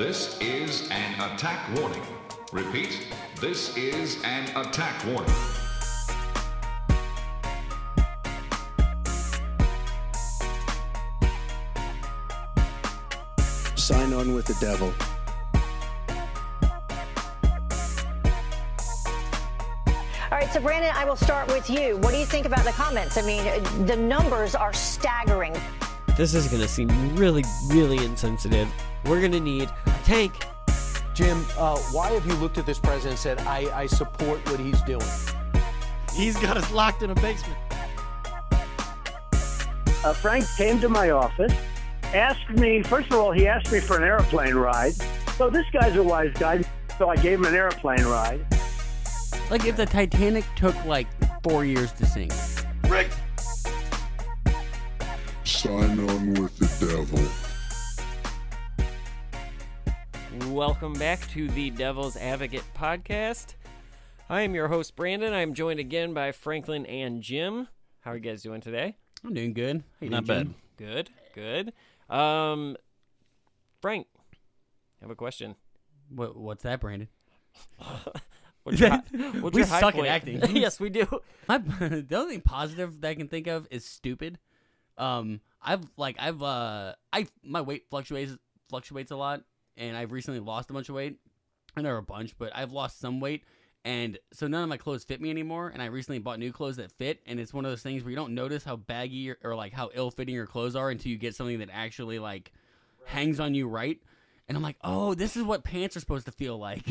This is an attack warning. Repeat, this is an attack warning. Sign on with the devil. All right, so Brandon, I will start with you. What do you think about the comments? I mean, the numbers are staggering. This is going to seem really, really insensitive. We're going to need a tank. Jim, uh, why have you looked at this president and said, I, I support what he's doing? He's got us locked in a basement. uh, Frank came to my office, asked me, first of all, he asked me for an airplane ride. So this guy's a wise guy, so I gave him an airplane ride. Like if the Titanic took like four years to sink. Rick! Sign on with the devil. Welcome back to the Devil's Advocate podcast. I am your host, Brandon. I'm joined again by Franklin and Jim. How are you guys doing today? I'm doing good. How you Not doing, bad. Good, good. Um, Frank, I have a question. What, what's that, Brandon? What's your what's We your high suck at acting. yes, we do. My, the only thing positive that I can think of is stupid. Um, I've like I've uh I my weight fluctuates fluctuates a lot, and I've recently lost a bunch of weight. I know a bunch, but I've lost some weight, and so none of my clothes fit me anymore. And I recently bought new clothes that fit, and it's one of those things where you don't notice how baggy or, or like how ill fitting your clothes are until you get something that actually like hangs on you right. And I'm like, oh, this is what pants are supposed to feel like.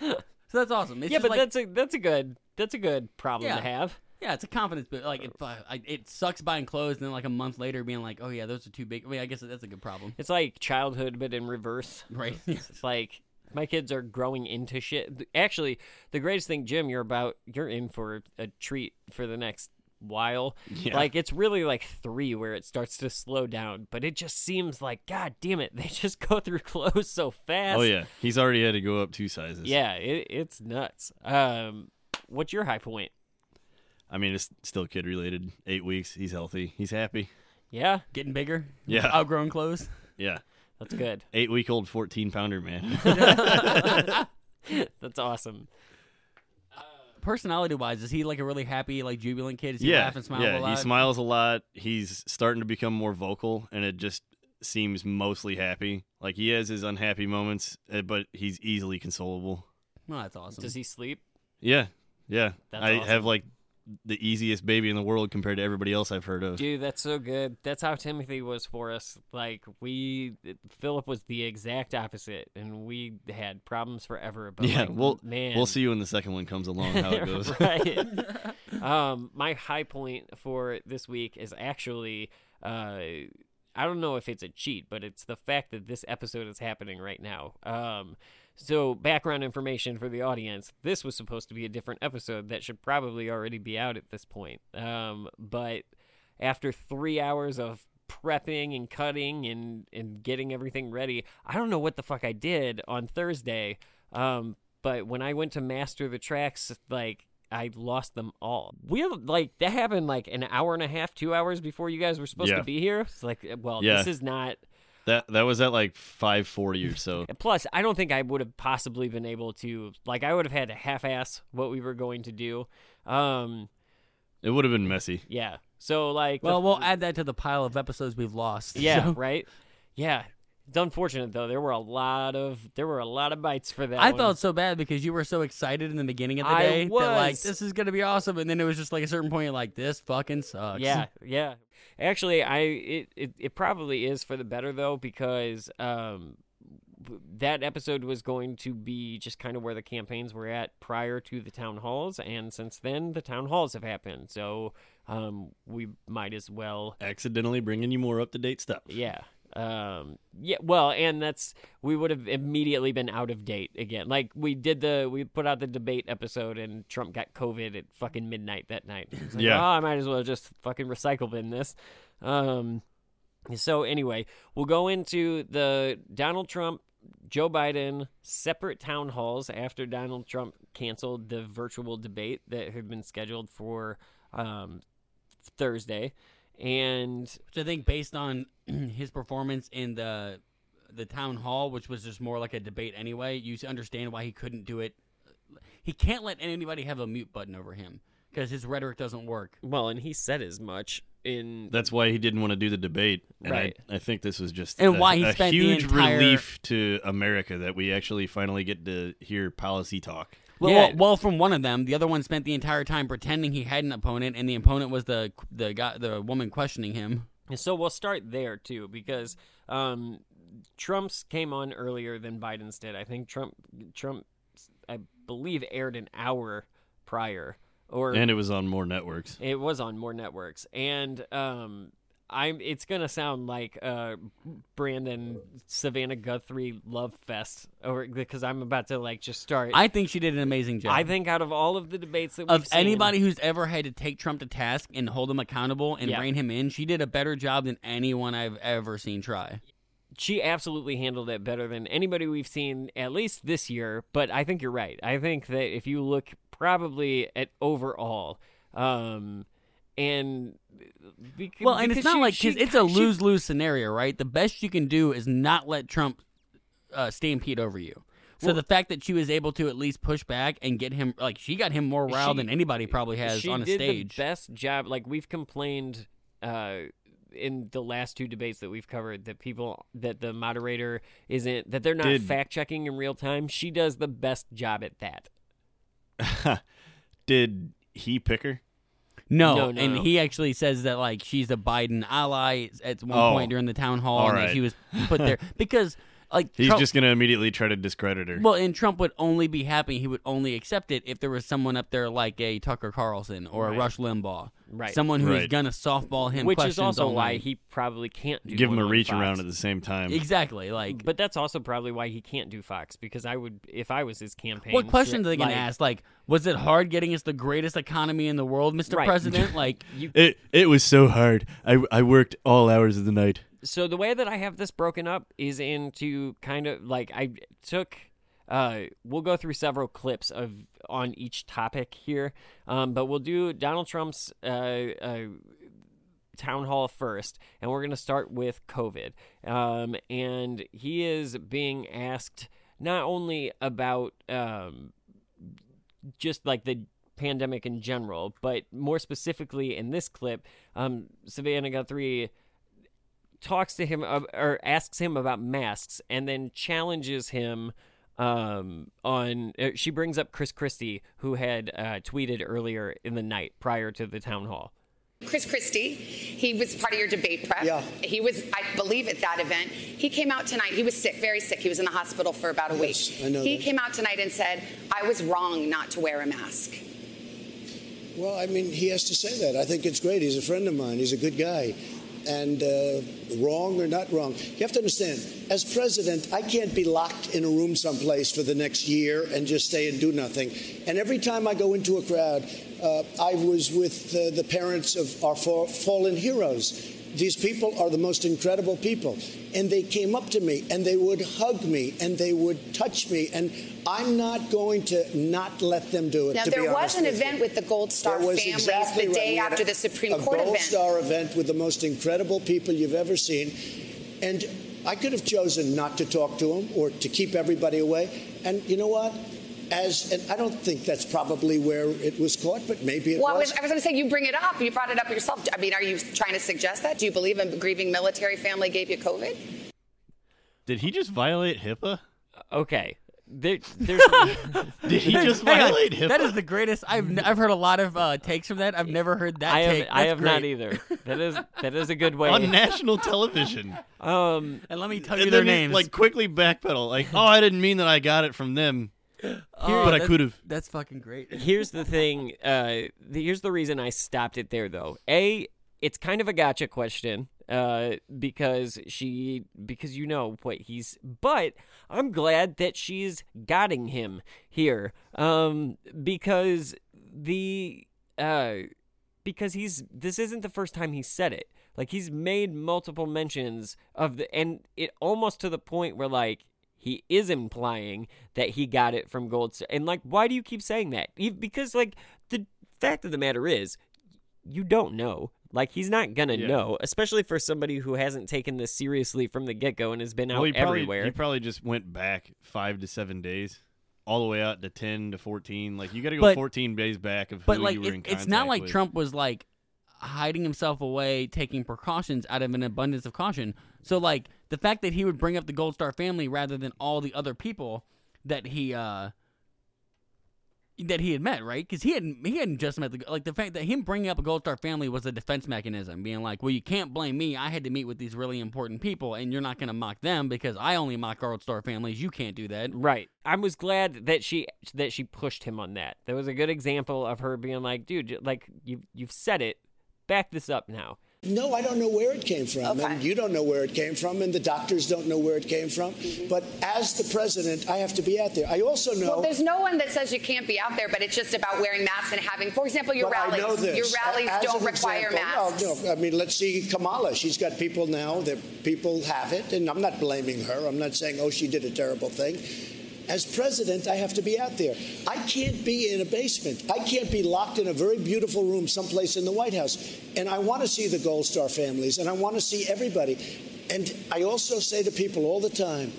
so that's awesome. It's yeah, but like, that's a that's a good that's a good problem Yeah. to have. Yeah, it's a confidence boost. Like, if I, I, it sucks buying clothes, and then like a month later being like, oh yeah, those are too big. I mean, I guess that's a good problem, It's like childhood, but in reverse. right? It's like my kids are growing into shit. Actually, the greatest thing, Jim, you're about you're in for a treat for the next while. Yeah. Like it's really like three where it starts to slow down, but it just seems like God damn it, they just go through clothes so fast. Oh yeah, he's already had to go up two sizes. yeah, it, it's nuts. Um, what's your high point? I mean it's still kid related. Eight weeks, he's healthy, he's happy. Yeah, Getting bigger, Yeah. outgrowing clothes. Yeah, that's good. eight week old, fourteen pounder man. That's awesome. Personality wise, is he like a really happy, like jubilant kid? Does he yeah, laugh and smile yeah, a lot? he smiles a lot. He's starting to become more vocal, and it just seems mostly happy. Like he has his unhappy moments, uh, but he's easily consolable. Oh, that's awesome. Does he sleep? Yeah, yeah. That's I awesome. have like the easiest baby in the world compared to everybody else I've heard of. Dude, that's so good. That's how Timothy was for us. Like we, Philip was the exact opposite, and we had problems forever. But yeah, like, we'll man, we'll see you when the second one comes along how it goes. right. um, my high point for this week is actually, uh, I don't know if it's a cheat, but it's the fact that this episode is happening right now. Um, so background information for the audience: this was supposed to be a different episode that should probably already be out at this point. Um, but after three hours of prepping and cutting and and getting everything ready, I don't know what the fuck I did on Thursday. Um, but when I went to master the tracks, like I lost them all. We like that happened like an hour and a half, two hours before you guys were supposed Yeah. to be here. It's like, well, Yeah. this is not. That that was at like five forty or so. Plus, I don't think I would have possibly been able to. Like, I would have had to half-ass what we were going to do. Um, It would have been messy. yeah. So like, the- well, we'll add that to the pile of episodes we've lost. yeah, So- right. Yeah, it's unfortunate though. There were a lot of there were a lot of bites for that. I one. felt so bad because you were so excited in the beginning of the I day that like this is gonna be awesome, and then it was just like a certain point, like this fucking sucks. Yeah, yeah. Actually, I it, it, it probably is for the better though because um that episode was going to be just kind of where the campaigns were at prior to the town halls and since then the town halls have happened. So um we might as well Accidentally bringing you more up to date stuff. yeah. Um yeah, well, and that's we would have immediately been out of date again. Like we did the we put out the debate episode and Trump got COVID at fucking midnight that night. Like, Yeah. Oh, I might as well just fucking recycle bin this. Um so anyway, we'll go into the Donald Trump Joe Biden separate town halls after Donald Trump canceled the virtual debate that had been scheduled for um, Thursday. And which I think based on his performance in the the town hall, which was just more like a debate anyway, you understand why he couldn't do it. He can't let anybody have a mute button over him because his rhetoric doesn't work. Well, and he said as much in That's why he didn't want to do the debate. And Right. I, I think this was just And a, why he a spent the huge entire- relief to America that we actually finally get to hear policy talk. Well, Yeah. well, well, from one of them, the other one spent the entire time pretending he had an opponent, and the opponent was the the guy, the woman questioning him. So we'll start there too, because um, Trump's came on earlier than Biden's did. I think Trump, Trump, I believe, aired an hour prior, or And it was on more networks. it was on more networks. And um, I'm. It's gonna sound like uh, Brandon Savannah Guthrie love fest, or because I'm about to like just start. I think she did an amazing job. I think out of all of the debates that we've of seen, anybody who's ever had to take Trump to task and hold him accountable and Yeah. rein him in, she did a better job than anyone I've ever seen try. she absolutely handled it better than anybody we've seen at least this year but i think you're right i think that if you look probably at overall um and bec- Well, and it's not she- like she- cause it's a lose lose scenario, right? The best you can do is not let Trump uh, stampede over you. So Well- the fact that she was able to at least push back and get him, like she got him more riled She- than anybody probably has she on a did stage. the best job like we've complained uh in the last two debates that we've covered that people that the moderator isn't that they're not Did- fact checking in real time she does the best job at that Did he pick her? No, No, no, and no. he actually says that like she's a Biden ally at one Oh. point during the town hall, All and that right. she was put there because like He's Trump- just going to immediately try to discredit her. Well, and Trump would only be happy. He would only accept it if there was someone up there like a Tucker Carlson or a Rush Limbaugh, Right. Someone who is Right. gonna softball him. which is also all why he probably can't do Give him a reach Fox. around at the same time. exactly like. But that's also probably why he can't do Fox because I would if I was his campaign. what questions are they gonna like, ask? Like, was it hard getting us the greatest economy in the world, Mr. Right. President? Like, You, It it was so hard. I, I worked all hours of the night. So the way that I have this broken up is into kind of like I took. Uh, we'll go through several clips of on each topic here, um, but we'll do Donald Trump's uh, uh, town hall first, and we're going to start with COVID. Um, and he is being asked not only about um, just like the pandemic in general, but more specifically in this clip, um, Savannah Guthrie talks to him ab- or asks him about masks and then challenges him um, on. Uh, she brings up Chris Christie, who had uh, tweeted earlier in the night prior to the town hall. Chris Christie, he was part of your debate prep. Yeah. He was, I believe, at that event. He came out tonight. He was sick, very sick. He was in the hospital for about a Yes, week. I know he that. came out tonight and said, I was wrong not to wear a mask. Well, I mean, he has to say that. I think it's great. He's a friend of mine. He's a good guy. And uh, wrong or not wrong, you have to understand, as president, I can't be locked in a room someplace for the next year and just stay and do nothing. And every time I go into a crowd, uh, I was with uh, the parents of our fallen heroes. These people are the most incredible people. And they came up to me and they would hug me and they would touch me. And I'm not going to not let them do it. Now, there was an with event you. with the Gold Star families exactly the day after a- the Supreme a Court Gold event. Star event with the most incredible people you've ever seen. And I could have chosen not to talk to them or to keep everybody away. And you know what? As and I don't think that's probably where it was caught, but maybe it Well, was. was, I was going to say, you bring it up. You brought it up yourself. I mean, are you trying to suggest that? Do you believe a grieving military family gave you COVID? Did he just violate HIPAA? Okay, there, there's Did he just violate HIPAA? That is the greatest. I've n- I've heard a lot of uh, takes from that. I've never heard that I have take. I That's have not either. That is that is a good way. on national television. um, And let me tell you their then names. like quickly backpedal. Like, oh, I didn't mean that I got it from them, Oh, but I could have. That's fucking great. here's the thing. Uh, the, here's the reason I stopped it there, though. A, it's kind of a gotcha question. Uh, because she, because you know what he's, but I'm glad that she's gotting him here. Um, because the, uh, because he's, this isn't the first time he said it. Like he's made multiple mentions of the, and it almost to the point where like he is implying that he got it from Gold Star. And like, why do you keep saying that? E- Because like the fact of the matter is, you don't know. Like he's not gonna Yeah. know, especially for somebody who hasn't taken this seriously from the get go and has been out he probably, everywhere. He probably just went back five to seven days, all the way out to ten to fourteen. Like you got to go But- fourteen days back of But who like, you were it- in it's not like with. Trump was like hiding himself away, taking precautions out of an abundance of caution. So like the fact that he would bring up the Gold Star family rather than all the other people that he uh that he had met, right? Because he hadn't he hadn't just met the like the fact that him bringing up a Gold Star family was a defense mechanism, being like, well, you can't blame me. I had to meet with these really important people, and you're not going to mock them because I only mock Gold Star families. You can't do that. Right. I was glad that she that she pushed him on that. That was a good example of her being like, dude, like you you've said it. Back this up now. No, I don't know where it came from, Okay. and you don't know where it came from, and the doctors don't know where it came from. But as the president, I have to be out there. I also know. Well, there's no one that says you can't be out there, but it's just about wearing masks and having, for example, your but I rallies. know this. Your rallies As don't require example, masks. No, I mean, let's see Kamala. She's got people now that people have it, and I'm not blaming her. I'm not saying, oh, she did a terrible thing. As president, I have to be out there. I can't be in a basement. I can't be locked in a very beautiful room someplace in the White House. And I want to see the Gold Star families, and I want to see everybody. And I also say to people all the time,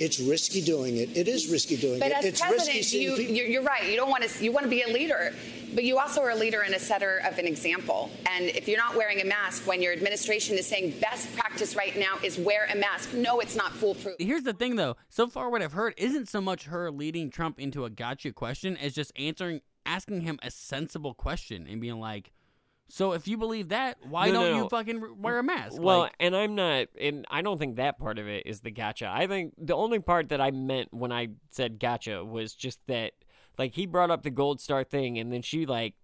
it's risky doing it. It is risky doing But it. as it's risky president, you, you're right. You don't want to. You want to be a leader, but you also are a leader and a setter of an example. And if you're not wearing a mask when your administration is saying best practice right now is wear a mask, no, it's not foolproof. Here's the thing, though. So far, what I've heard isn't so much her leading Trump into a gotcha question as just answering, asking him a sensible question and being like, "So if you believe that, why No, don't no, you fucking wear a mask?" Well, Like, and I'm not, and I don't think that part of it is the gotcha. I think the only part that I meant when I said gotcha was just that, like, he brought up the gold star thing, and then she like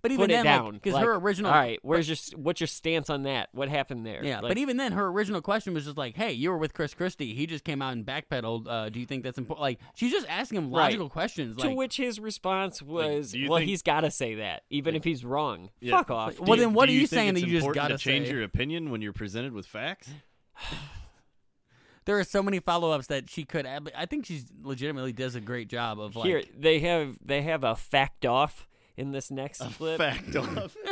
but even put it then, down. because like, her original, All right, where's your what's your stance on that? What happened there? yeah, Like, but even then, her original question was just like, "Hey, you were with Chris Christie. He just came out and backpedaled. Uh, do you think that's important?" Like, she's just asking him Right. logical questions. to which his response was, do "Well, think- he's got to say that, even if he's wrong. Yeah. Fuck off." Well, Do then what are you think saying it's that you just important gotta to change say? your opinion when you're presented with facts? there are so many follow-ups that she could. I think she's legitimately does a great job of like. Here they have they have a fact off in this next clip. Fact off.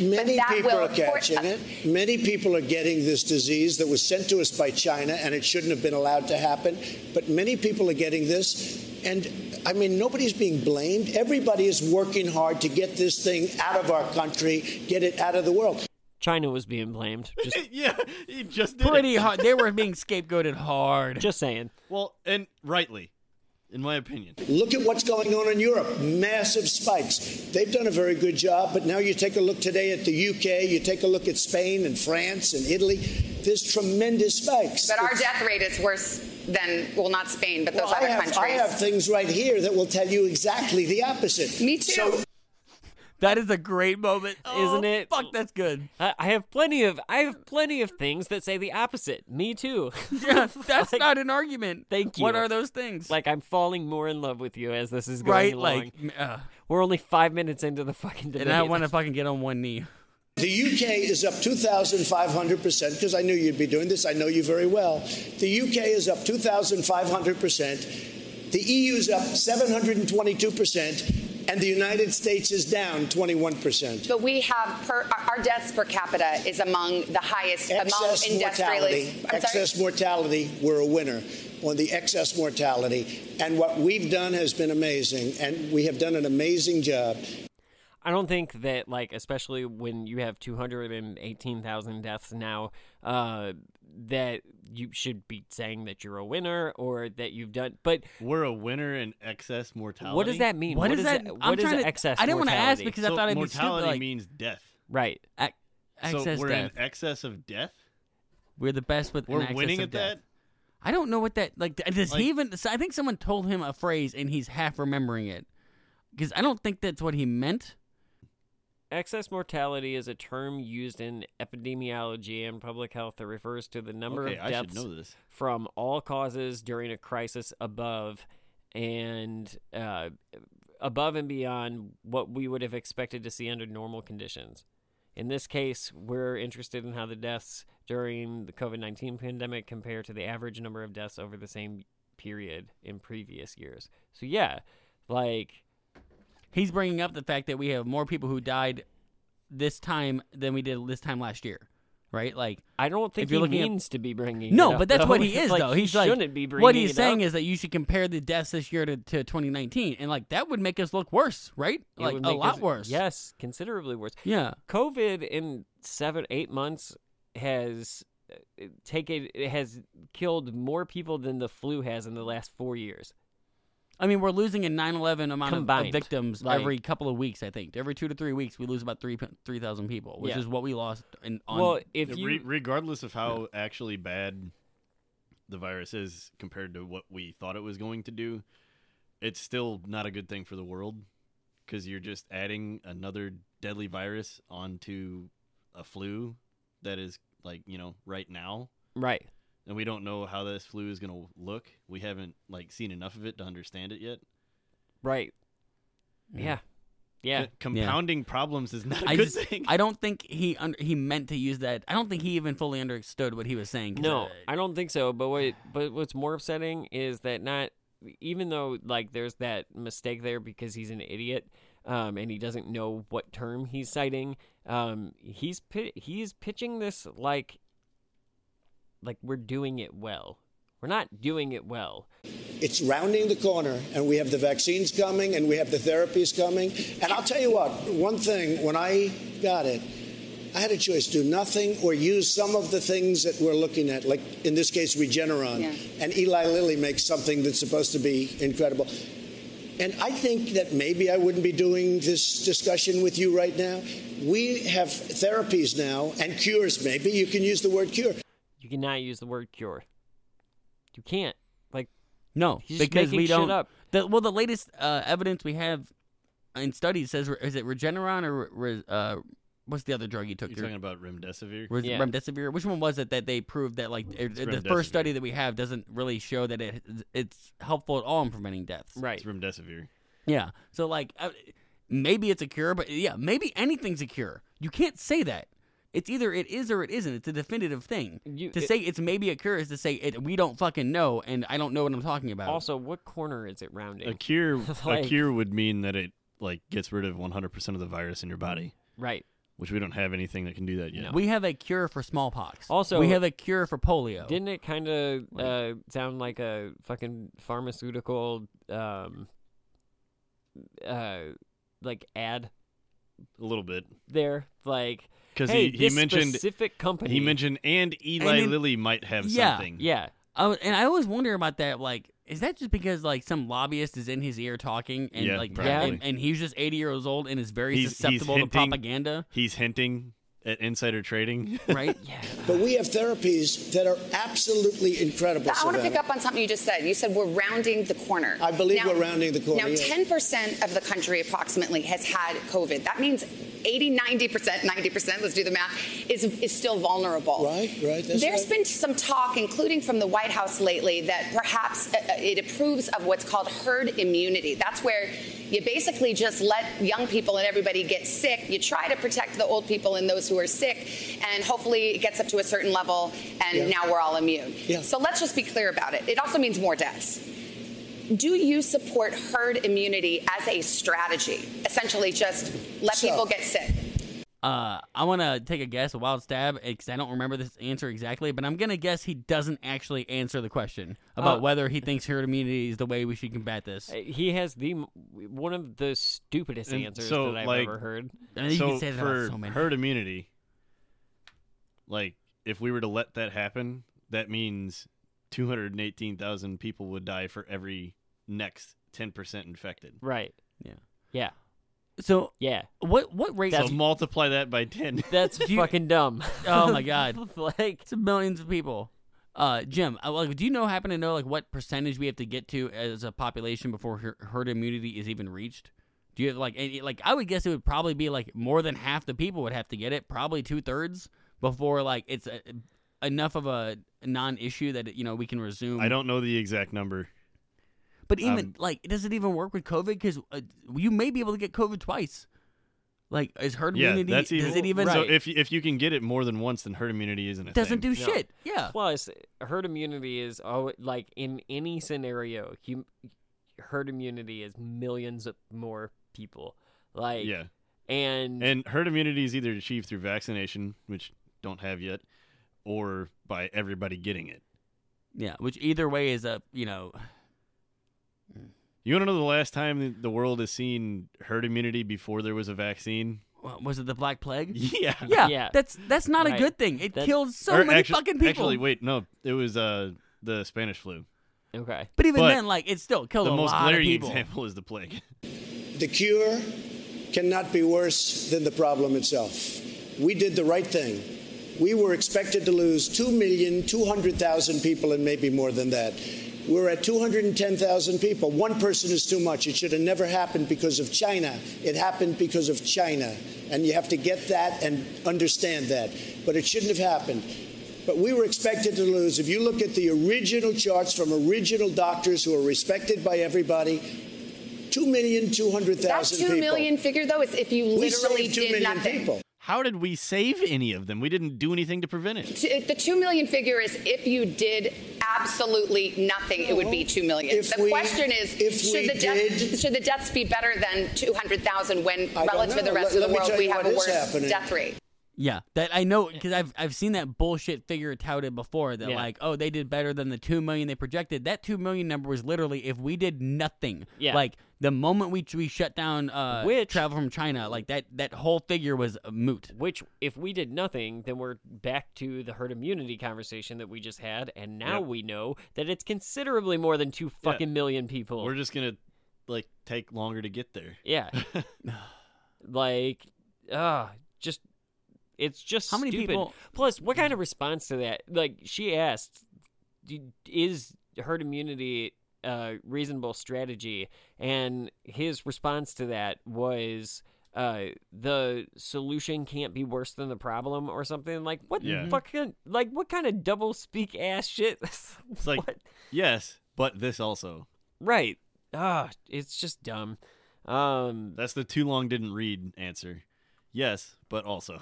Many people are catching it. Many people are getting this disease that was sent to us by China, and it shouldn't have been allowed to happen. But many people are getting this, and I mean, nobody's being blamed. Everybody is working hard to get this thing out of our country, get it out of the world. China was being blamed. Just yeah, he just did it. Pretty hard. They were being scapegoated hard. just saying. Well, and rightly, in my opinion. Look at what's going on in Europe. Massive spikes. They've done a very good job, but now you take a look today at the UK, you take a look at Spain and France and Italy. There's tremendous spikes. But our It's- death rate is worse than, well, not Spain, but those Well, I other have, countries. I have things right here that will tell you exactly the opposite. Me too. So That is a great moment, Isn't Oh, it? Fuck, that's good. I, I have plenty of I have plenty of things that say the opposite. Me too. Yeah, that's Like- not an argument. Thank you. What are those things? like I'm falling more in love with you as this is going right? along. Like, uh, We're only five minutes into the fucking debate. and I want to fucking get on one knee. the UK is up 2,500% because I knew you'd be doing this. I know you very well. The UK is up 2,500%. The EU is up 722%. And the United States is down 21%. But we have per, our- our deaths per capita is among the highest excess among mortality, industrially. Excess sorry. mortality, we're a winner on the excess mortality. And what we've done has been amazing, and we have done an amazing job. I don't think that like especially when you have two hundred and eighteen thousand deaths now, uh, that you should be saying that you're a winner or that you've done. But We're a winner in excess mortality. what does that mean? What is is that? What I'm is trying to- excess? I didn't wanna ask mortality? because I thought it'd be stupid, mortality like- means death. right. Ac- So excess we're death. in excess of death. We're the best with We're excess winning of at death. that. I don't know what that like. Does Like- he even? so I think someone told him a phrase and he's half remembering it because I don't think that's what he meant. Excess mortality is a term used in epidemiology and public health that refers to the number Okay, of deaths from all causes during a crisis above and uh, above and beyond what we would have expected to see under normal conditions. In this case, we're interested in how the deaths during the COVID 19 pandemic compare to the average number of deaths over the same period in previous years. So, yeah, like, He's bringing up the fact that we have more people who died this time than we did this time last year, right? Like I don't think if you're he looking means to be bringing. no, up, but that's though. what he is like, though. he He's like shouldn't be bringing what he's saying up. is that you should compare the deaths this year to, to 2019, and like that would make us look worse, right? It like a lot us- worse. Yes, considerably worse. Yeah. COVID in seven, eight months has uh, taken has killed more people than the flu has in the last four years. I mean, we're losing a 9/11 amount of- of, victims like- every couple of weeks. I think every two to three weeks we lose about three three thousand people, which Yeah. is what we lost. In, on, Well, if you re- regardless of how actually bad the virus is compared to what we thought it was going to do, it's still not a good thing for the world because you're just adding another deadly virus onto a flu that is like you know right now, right, and we don't know how this flu is going to look. We haven't like seen enough of it to understand it yet. right, yeah, yeah, C- compounding problems is not a I good just, thing. I don't think he un- he meant to use that. I don't think he even fully understood what he was saying. No, uh, I don't think so. But what but what's more upsetting is that not even though like there's that mistake there because he's an idiot um, and he doesn't know what term he's citing. Um, he's pi- he's pitching this like like we're doing it well. We're not doing it well. It's rounding the corner, and we have the vaccines coming, and we have the therapies coming. And I'll tell you what, one thing, when I got it, I had a choice do nothing or use some of the things that we're looking at, like in this case, Regeneron. Yeah. And Eli Lilly makes something that's supposed to be incredible. And I think that maybe I wouldn't be doing this discussion with you right now. We have therapies now and cures, maybe. You can use the word cure. You cannot use the word cure. You can't. Like no, he's because making we shit don't. up. The, well, the latest uh, evidence we have in studies says is it Regeneron or Re- uh, what's the other drug you took? You're talking about remdesivir. Was it Yeah. remdesivir? Which one was it that they proved that like it, the first study that we have doesn't really show that it it's helpful at all in preventing deaths? right. It's remdesivir. Yeah. So like uh, maybe it's a cure, but yeah, maybe anything's a cure. You can't say that. It's either it is or it isn't. It's a definitive thing. You- to it- say it's maybe a cure is to say it, we don't fucking know, and I don't know what I'm talking about. Also, what corner is it rounding? A cure, Like- a cure would mean that it like gets rid of 100% of the virus in your body, Right. which we don't have anything that can do that yet. we have a cure for smallpox. Also- we have a cure for polio. Didn't it kind of uh, sound like a fucking pharmaceutical, um, uh, like ad a little bit there? Like, because hey, he, he mentioned specific company. he mentioned and Eli And in- Lilly might have Yeah, something. yeah, I and I always wonder about that. Like, is that just because like some lobbyist is in his ear talking, and Yeah, like, probably. and, and he's just 80 years old and is very He's- he's susceptible to hinting- propaganda, He's hinting at insider trading. right? yeah. But we have therapies that are absolutely incredible. I want to pick up on something you just said. You said we're rounding the corner. I believe we're rounding the corner, Now, yes. 10% of the country approximately has had COVID. That means 80, 90%, 90%, let's do the math, is, is still vulnerable. Right, right, that's There's right. been some talk, including from the White House lately, that perhaps uh, uh, it approves of what's called herd immunity. That's where you basically just let young people and everybody get sick. You try to protect the old people and those who are sick, and hopefully it gets up to a certain level, and Yeah. now we're all immune. Yeah. So let's just be clear about it. It also means more deaths. Do you support herd immunity as a strategy? Essentially, just let So- people get sick. Uh, I want to take a guess, a wild stab, because I don't remember this answer exactly, but I'm gonna guess he doesn't actually answer the question about Uh, whether he thinks herd immunity is the way we should combat this. Uh, He has the one of the stupidest And answers so, that I've like, ever heard. I mean, you so can say that for so many. herd immunity, like if we were to let that happen, that means 218,000 people would die for every next 10% infected. Right. Yeah. Yeah. So Yeah. what what rate? So multiply that by 10. That's you- fucking dumb. Oh my God. like It's millions of people. Uh, Jim, uh, like, do you know happen to know like what percentage we have to get to as a population before her- herd immunity is even reached? Do you have like any, like I would guess it would probably be like more than half the people would have to get it, probably two thirds before like it's a, enough of a non-issue that you know we can resume. I don't know the exact number. But even um, like, does it even work with COVID? Because uh, you may be able to get COVID twice. Like, is herd Yeah, immunity? that's even, does it even? So Right. if if you can get it more than once, then herd immunity isn't a doesn't thing. do shit. Yeah. plus herd immunity is oh like in any scenario, hum- herd immunity is millions of more people. Like Yeah. and And herd immunity is either achieved through vaccination, which don't have yet, or by everybody getting it. Yeah, which either way is a you know You want to know the last time the world has seen herd immunity before there was a vaccine? what, was it the Black Plague? Yeah. Yeah, Yeah. that's that's not Right. a good thing. It That- kills so many actu- fucking people. Actually, wait, no, it was uh the Spanish flu. okay. but even but then, like it still killed the a most lot of glaring people. example is the plague. The cure cannot be worse than the problem itself. We did the right thing. We were expected to lose 2,200,000 people and maybe more than that. We're at 210,000 people. One person is too much. It should have never happened because of China. It happened because of China. And you have to get that and understand that. But it shouldn't have happened. But we were expected to lose. If you look at the original charts from original doctors who are respected by everybody, 2,200,000 That people. two million figure, though, is if you We literally did million nothing. people. How did we save any of them? We didn't do anything to prevent it. The two million figure is if you did absolutely nothing, it would be two million. If the we- question is, if should the, death, did- should the deaths be better than two hundred thousand when, I relative to the rest Let- of the world, we have a worse happening. death rate? Yeah, that I know because I've I've seen that bullshit figure touted before that Yeah. like oh they did better than the two million they projected. That two million number was literally if we did nothing. Yeah. like the moment we we shut down uh Which- travel from China, like that that whole figure was moot. Which, if we did nothing, then we're back to the herd immunity conversation that we just had, and now Yep. we know that it's considerably more than two fucking million people. We're just gonna like take longer to get there. yeah, like, ah, just it's just How many stupid. people- Plus, what kind of response to that? Like, she asked, "Is herd immunity a reasonable strategy?" And his response to that was. Uh, the solution can't be worse than the problem, or something like what Yeah. fucking like what kind of double speak ass shit? It's like What? yes, but this also. right? Ah, it's just dumb. Um, That's the too long didn't read answer. Yes, but also.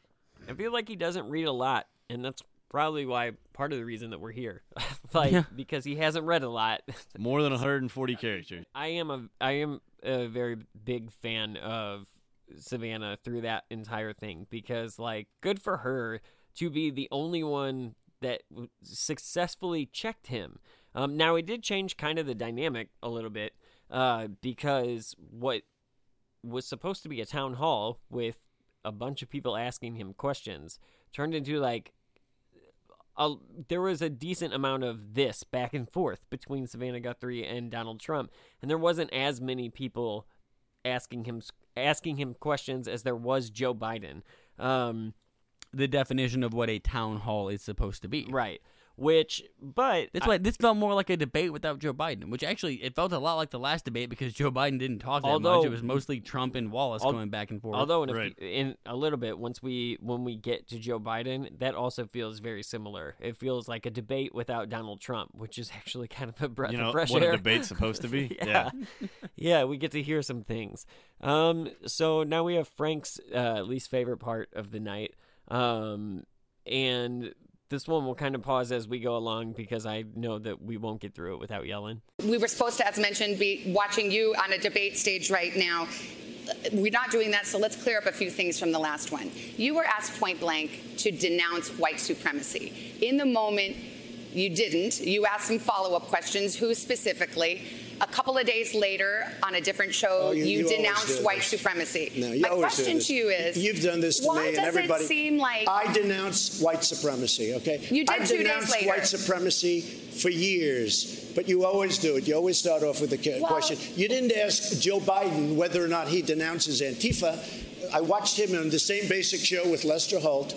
I feel like he doesn't read a lot, and that's probably why part of the reason that we're here, like Yeah. because he hasn't read a lot. More than 140 characters. I am a I am a very big fan of Savannah through that entire thing because like good for her to be the only one that successfully checked him. Um, now it did change kind of the dynamic a little bit uh, because what was supposed to be a town hall with a bunch of people asking him questions turned into like a, there was a decent amount of this back and forth between Savannah Guthrie and Donald Trump, and there wasn't as many people asking him asking him questions as there was Joe Biden. Um, The definition of what a town hall is supposed to be. right. Which, but That's why this felt more like a debate without Joe Biden, which actually it felt a lot like the last debate because Joe Biden didn't talk that much. It was mostly Trump and Wallace Al- going back and forth. Although in a, Right. few- in a little bit, once we when we get to Joe Biden, that also feels very similar. It feels like a debate without Donald Trump, which is actually kind of a breath You know of fresh what air. a debate's supposed to be? yeah. yeah, we get to hear some things. Um, so now we have Frank's uh, least favorite part of the night. Um, and this one will kind of pause as we go along because I know that we won't get through it without yelling. We were supposed to, as mentioned, be watching you on a debate stage right now. We're not doing that, so let's clear up a few things from the last one. You were asked point blank to denounce white supremacy. In the moment, you didn't. You asked some follow up questions. Who specifically? A couple of days later, on a different show, Oh, you- you, you denounced white supremacy. No, My question to you is You've done this to why me and does everybody. it seem like I denounce white supremacy, okay? You did I two days denounced later. white supremacy for years, but you always do it. You always start off with a ca- Well- question. You didn't ask Joe Biden whether or not he denounces Antifa. I watched him on the same basic show with Lester Holt,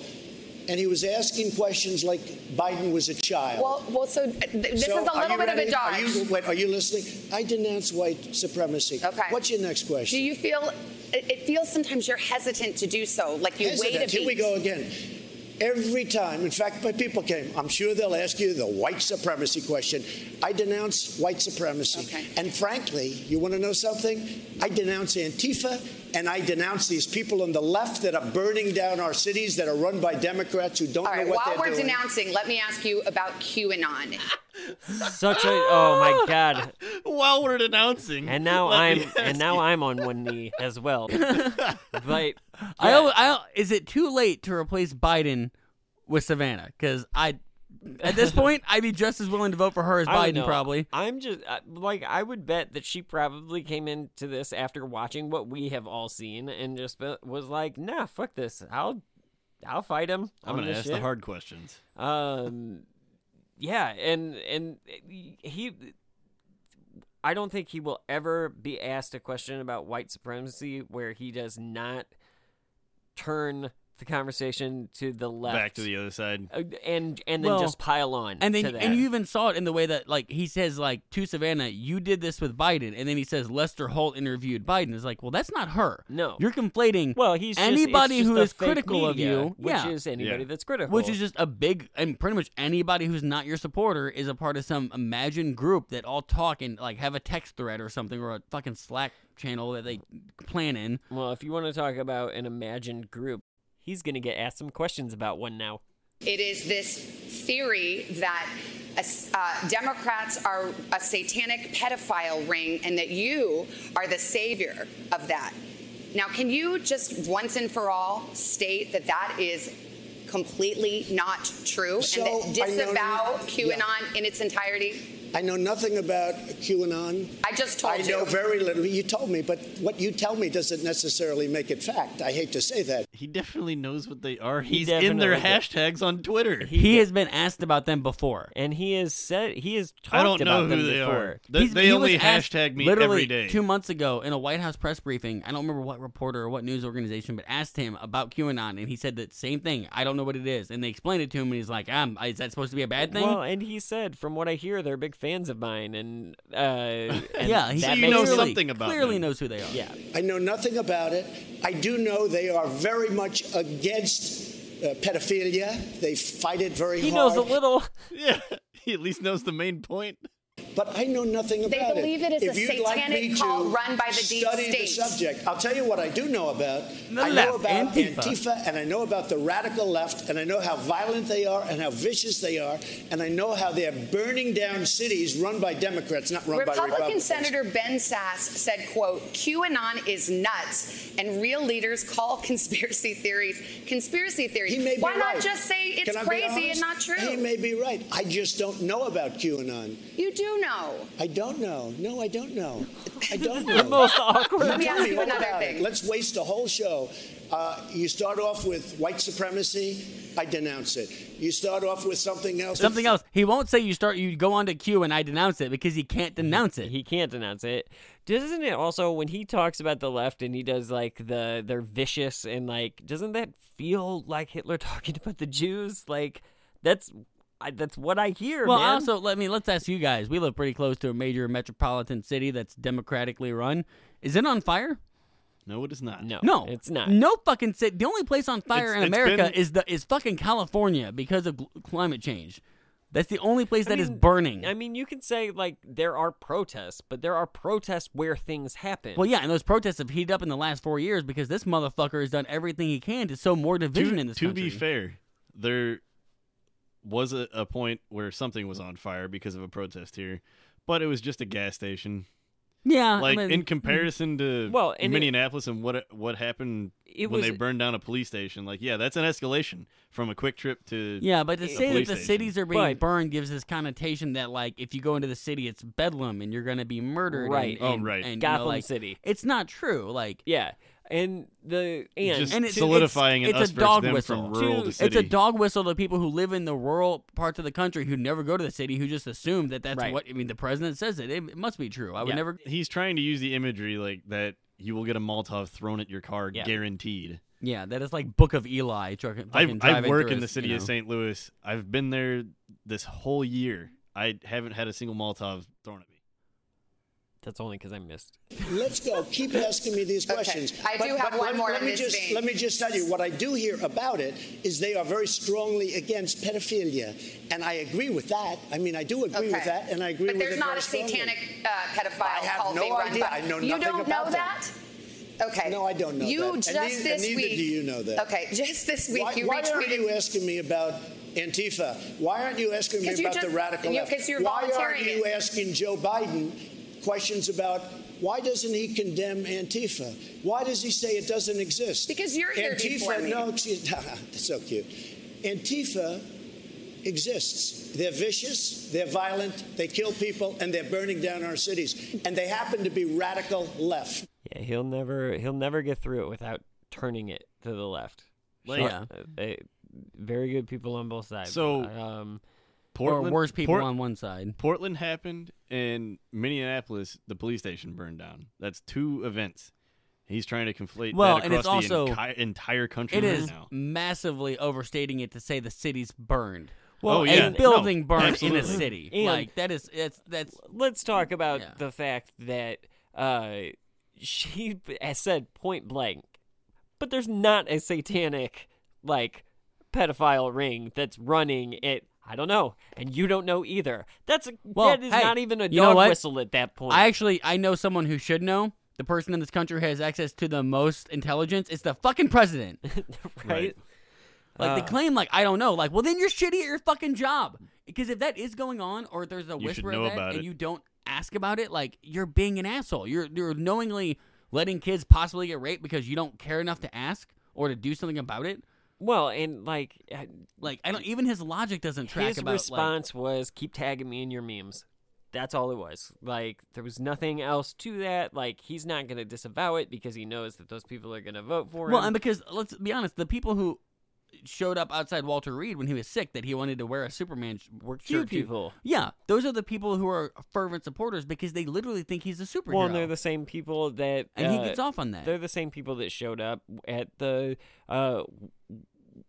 and he was asking questions like Biden was a child. Well, well, so uh, th- this So is a little bit of a dodge. Are you, wait, are you listening? I denounce white supremacy. Okay. What's your next question? Do you feel it, it feels sometimes you're hesitant to do so, like you wait a Hesitant. beat? Here we go again. Every time, in fact, my people came, I'm sure they'll ask you the white supremacy question. I denounce white supremacy. Okay. And frankly, you want to know something? I denounce Antifa and I denounce these people on the left that are burning down our cities that are run by Democrats who don't All right, know what while they're we're doing. denouncing, let me ask you about QAnon. Such a oh my god. While we're denouncing, And now let I'm and now you. I'm on one knee as well. but I, yeah. al- I, al- is it too late to replace Biden with Savannah? Because I, at this point, I'd be just as willing to vote for her as I Biden. know. Probably. I'm just uh, like I would bet that she probably came into this after watching what we have all seen and just was like, "Nah, fuck this. I'll I'll fight him." I'm gonna ask shit." the hard questions. Um, yeah, and and he, I don't think he will ever be asked a question about white supremacy where he does not turn the conversation to the left, Back to the other side. uh, and and then Well, just pile on. And then, to that. and you even saw it in the way that, like, he says, like, to Savannah, "You did this with Biden," and then he says, "Lester Holt interviewed Biden." Is like, well, that's not her. No. you're conflating. well, he's anybody just who the is fake critical of you, which yeah. is anybody Yeah. that's critical, which is just a big and pretty much anybody who's not your supporter is a part of some imagined group that all talk and like have a text thread or something or a fucking Slack channel that they plan in. well. If you want to talk about an imagined group, he's gonna get asked some questions about one now. It is this theory that uh, Democrats are a satanic pedophile ring and that you are the savior of that. Now, can you just once and for all state that that is completely not true So, and that I know- disavow yeah. QAnon in its entirety? I know nothing about QAnon. I just told I you. I know very little. You told me, but what you tell me doesn't necessarily make it fact. I hate to say that. He definitely knows what they are. He He's in their definitely does. hashtags on Twitter. He has been asked about them before. And he has said he has talked I don't know about them who they before. are. They, they he only was asked hashtag me literally every day. Two months ago in a White House press briefing, I don't remember what reporter or what news organization, but asked him about QAnon, and he said the same thing. I don't know what it is, and they explained it to him, and he's like, um, "Is that supposed to be a bad thing?" Well, and he said, from what I hear, they're big fans of mine, and, uh, and yeah, he that you know clearly, something about clearly them. knows who they are. Yeah, I know nothing about it. I do know they are very much against uh, pedophilia. They fight it very he hard. He knows a little. yeah, he at least knows the main point. But I know nothing about They about believe it is if a you'd like me cult to run by the deep study the subject, I'll tell you what I do know about. The I know about Antifa. and I know about the radical left, and I know how violent they are and how vicious they are, and I know how they're burning down cities run by Democrats, not run by Republicans. Republican Senator Ben Sasse said, quote, QAnon is nuts and real leaders call conspiracy theories conspiracy theories. He may be Why not just say it's Can I be crazy and not true? He may be right. I just don't know about QAnon. you do know. I don't know. No, I don't know. I don't the know. most awkward. Let me ask you another thing. Let's waste a whole show. Uh, you start off with white supremacy. I denounce it. You start off with something else. Something else. He won't say you start. You go on to Q and I denounce it because he can't denounce it. He can't denounce it. Doesn't it also when he talks about the left and he does like the they're vicious and like doesn't that feel like Hitler talking about the Jews? Like that's I, that's what I hear. Well, man. also, let me let's ask you guys. We live pretty close to a major metropolitan city that's democratically run. Is it on fire? No, it is not. no, No, it's not. No fucking city. The only place on fire It's- in it's America been- is the is fucking California because of gl- climate change. That's the only place I that is mean- burning. I mean, you can say like there are protests, but there are protests where things happen. well, yeah, and those protests have heated up in the last four years because this motherfucker has done everything he can to sow more division to, in this to country. To be fair, there was a, a point where something was on fire because of a protest here, but it was just a gas station. yeah, Like I mean, in comparison to Well, and it- Minneapolis and what what happened It when was- they burned down a police station, like yeah, that's an escalation from a QuikTrip to Yeah, but to a say that the station. cities are being But- burned gives this connotation that like if you go into the city, it's bedlam and you're gonna be murdered. Right. Oh, and, Oh, right. And, you Gotham know, like, City. It's not true. Like yeah, and the and just and it's solidifying it's, an it's us a dog them whistle. from rural To- to it's city. It's a dog whistle to people who live in the rural parts of the country who never go to the city, who just assume that that's Right. what. I mean, the president says it. It, it must be true. I would Yeah. never. He's trying to use the imagery like that. You will get a Molotov thrown at your car, Yeah. guaranteed. Yeah, that is like Book of Eli. Truck, I I work through in the city you of. St. Louis. I've been there this whole year. I haven't had a single Molotov thrown at me. That's only because I missed. Let's go. Keep asking me these Okay. questions. I do have one let, more let in me just, vein. Let me just tell you what I do hear about it is they are very strongly against pedophilia, and I agree with that. I mean, I do agree with that, and I agree but with it. But there's not very a satanic uh, pedophile I have cult no being run idea. by- I know You nothing don't know about that? Okay. No, I don't know you that. And just neither- and this neither week. do you know that. Okay, just this week Why, you why retweeted. are you asking me about Antifa. Why aren't you asking me you about the just- radical you- left? 'cause you're why aren't you asking Joe Biden questions about why doesn't he condemn Antifa? Why does he say it doesn't exist? Because you're here Antifa, before me. no, excuse, so cute. Antifa exists. They're vicious, they're violent, they kill people, and they're burning down our cities. And they happen to be radical left. Yeah, he'll never he'll never get through it without turning it to the left. Like- Sure, uh, they- very good people on both sides. So- um, Portland, or worse people Port- on one side. Portland happened, and Minneapolis, the police station burned down. That's two events. He's trying to conflate Well, that and across it's the also- enki- entire country It right is now. massively overstating it to say the city's burned. Well, Oh, a yeah. building No, burned in a city. And- like that is that's that's let's talk about Yeah. the fact that uh, she has said point blank, but there's not a satanic like pedophile ring that's running it. I don't know, and you don't know either. That's a, Well, that is hey, not even a you know dog whistle at that point. I actually I know someone who should know. The person in this country who has access to the most intelligence. It's the fucking president. right? Like Uh. they claim, like I don't know. Like, well, then you're shitty at your fucking job. Because if that is going on, or there's a whisper know of that, about and it. you don't ask about it, like you're being an asshole. You're you're knowingly letting kids possibly get raped because you don't care enough to ask or to do something about it. Well, and like Like I don't. Even his logic doesn't track his about. like- response was keep tagging me in your memes. That's all it was. Like there was nothing else to that. Like he's not going to disavow it because he knows that those people are going to vote for him. Well, and because let's be honest, the people who showed up outside Walter Reed when he was sick that he wanted to wear a Superman work Few shirt. to- people. Yeah, those are the people who are fervent supporters because they literally think he's a superhero. Well, and they're the same people that And he uh, gets off on that. They're the same people that showed up at the uh,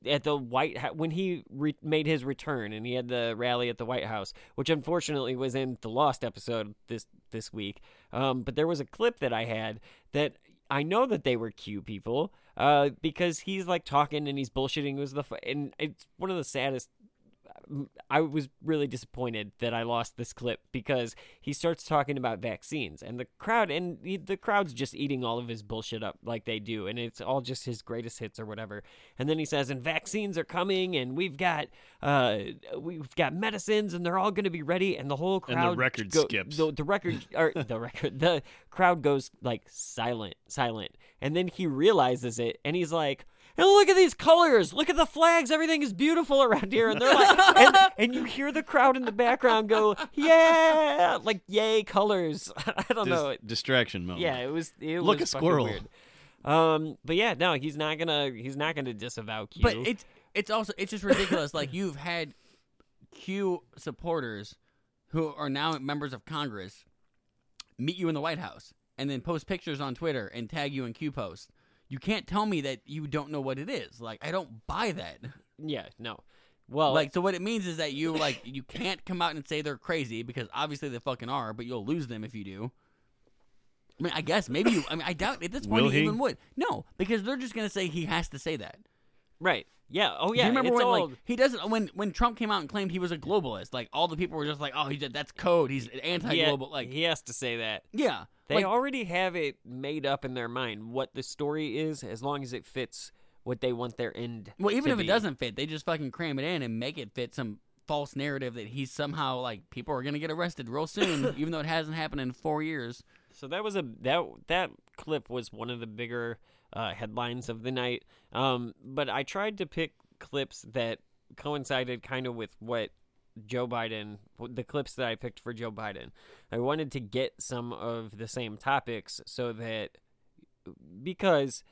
at the White House when he re- made his return, and he had the rally at the White House, which unfortunately was in the Lost episode this this week. Um, but there was a clip that I had that I know that they were Q people uh, because he's like talking and he's bullshitting was the f- and it's one of the saddest I was really disappointed that I lost this clip because he starts talking about vaccines and the crowd and he, the crowd's just eating all of his bullshit up like they do and it's all just his greatest hits or whatever. And then he says and vaccines are coming and we've got uh we've got medicines and they're all going to be ready and the whole And the record go- skips. The, the record or the record the crowd goes like silent silent and then he realizes it and he's like and look at these colors. Look at the flags. Everything is beautiful around here. And they're like, and, and you hear the crowd in the background go, yeah, like yay colors. I don't Dis- know. distraction moment. Yeah, it was. It Look, was a squirrel. Weird. Um, but yeah, no, he's not gonna. He's not gonna disavow Q. But it's it's also it's just ridiculous. like you've had Q supporters who are now members of Congress meet you in the White House and then post pictures on Twitter and tag you in Q post. You can't tell me that you don't know what it is. Like I don't buy that. yeah, no. Well, like so what it means is that you like you can't come out and say they're crazy because obviously they fucking are, but you'll lose them if you do. I mean, I guess maybe you. I mean, I doubt at this point Will he he? even would. No, because they're just gonna say he has to say that. right. Yeah. Oh yeah. Do yeah. you remember it's when all, like he doesn't when when Trump came out and claimed he was a globalist? Like all the people were just like, "Oh, he's that's code. He's anti-global." Like he has to say that. yeah, They like, already have it made up in their mind what the story is, as long as it fits what they want their end. well, even if be. it doesn't fit, they just fucking cram it in and make it fit some false narrative that he's somehow like people are gonna get arrested real soon, even though it hasn't happened in four years. So that was a that that clip was one of the bigger uh, headlines of the night. Um, but I tried to pick clips that coincided kind of with what Joe Biden, the clips that I picked for Joe Biden. I wanted to get some of the same topics so that because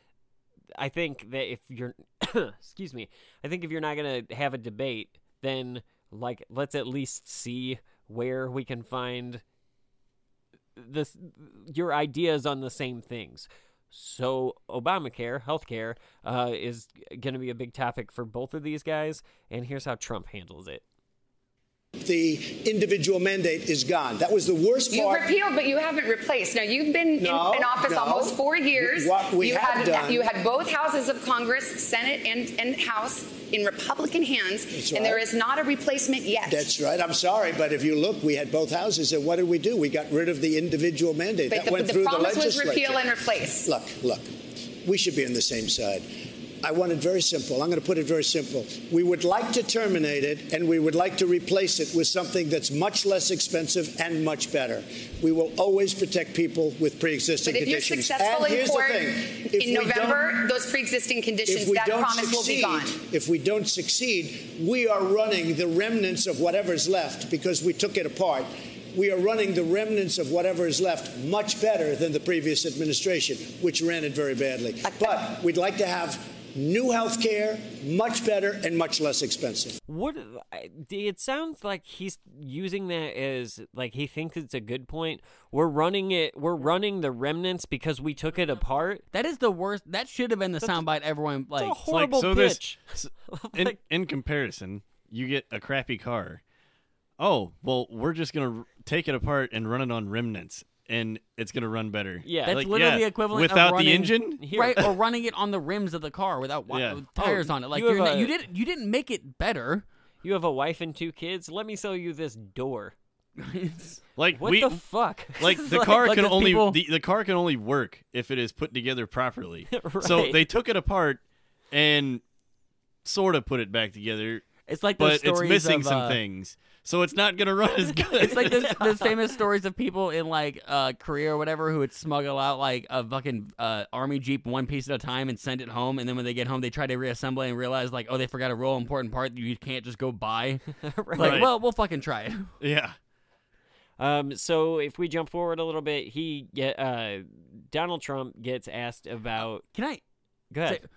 I think that if you're excuse me, I think if you're not going to have a debate, then like let's at least see where we can find this your ideas on the same things. So Obamacare, healthcare, uh, is going to be a big topic for both of these guys, and here's how Trump handles it. The individual mandate is gone. That was the worst part. You repealed, but you haven't replaced. Now you've been in, in office no. almost four years. What we you have had done- you had both houses of Congress, Senate and, and House, in Republican hands, That's and there is not a replacement yet. That's right. I'm sorry, but if you look, we had both houses, and what did we do? We got rid of the individual mandate. but that the, went the through the promise was repeal and replace. Look, look, we should be on the same side. I want it very simple. I'm going to put it very simple. We would like to terminate it, and we would like to replace it with something that's much less expensive and much better. We will always protect people with pre-existing But if you're conditions. successful and in court the thing. If in November, those pre-existing conditions, that promise will be gone. if we don't succeed, we are running the remnants of whatever's left because we took it apart. We are running the remnants of whatever is left much better than the previous administration, which ran it very badly. But we'd like to have new health care, much better and much less expensive. What it sounds like he's using that as like he thinks it's a good point. We're running it. We're running the remnants because we took it apart. That is the worst. That should have been the soundbite everyone like. a Like, horrible so pitch. this in, in comparison, you get a crappy car. Oh, well, we're just going to take it apart and run it on remnants and it's going to run better. Yeah. That's Like, literally yeah, the equivalent without of running, the engine. right? Or running it on the rims of the car without wi- Yeah. with tires Oh, on it. Like you you have are a- you didn't you didn't make it better. You have a wife and two kids. Let me sell you this door. Like What we, the fuck? Like the Like- car like can only people- the, the car can only work if it is put together properly. So they took it apart and sort of put it back together, It's like those but it's missing of, some uh, things. So it's not gonna run as good. It's like those, those famous stories of people in like uh, Korea or whatever who would smuggle out like a fucking uh, army jeep one piece at a time and send it home, and then when they get home, they try to reassemble it and realize like, oh, they forgot a real important part that you can't just go buy. Like, well, we'll fucking try it. yeah. Um, so if we jump forward a little bit, he get uh, Donald Trump gets asked about. Can I? Go ahead. say- S-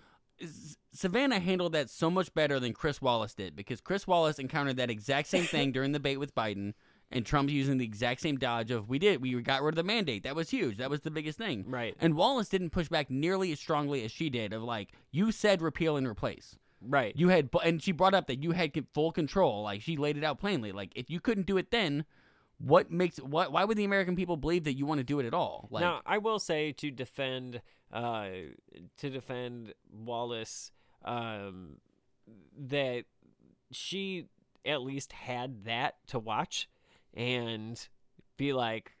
Savannah handled that so much better than Chris Wallace did because Chris Wallace encountered that exact same thing during the debate with Biden, and Trump's using the exact same dodge of we did we got rid of the mandate. That was huge. That was the biggest thing. Right. and Wallace didn't push back nearly as strongly as she did of like you said repeal and replace. Right. you had and she brought up that you had full control. Like she laid it out plainly. Like if you couldn't do it then what makes what why would the American people believe that you want to do it at all? Like now, I will say to defend, uh, to defend Wallace, um, that she at least had that to watch and be like,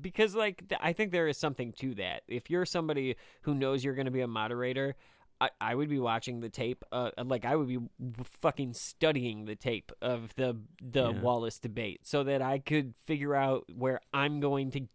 because like I think there is something to that. If you're somebody who knows you're going to be a moderator. I, I would be watching the tape, uh, like I would be fucking studying the tape of the the Yeah. Wallace debate, so that I could figure out where I'm going to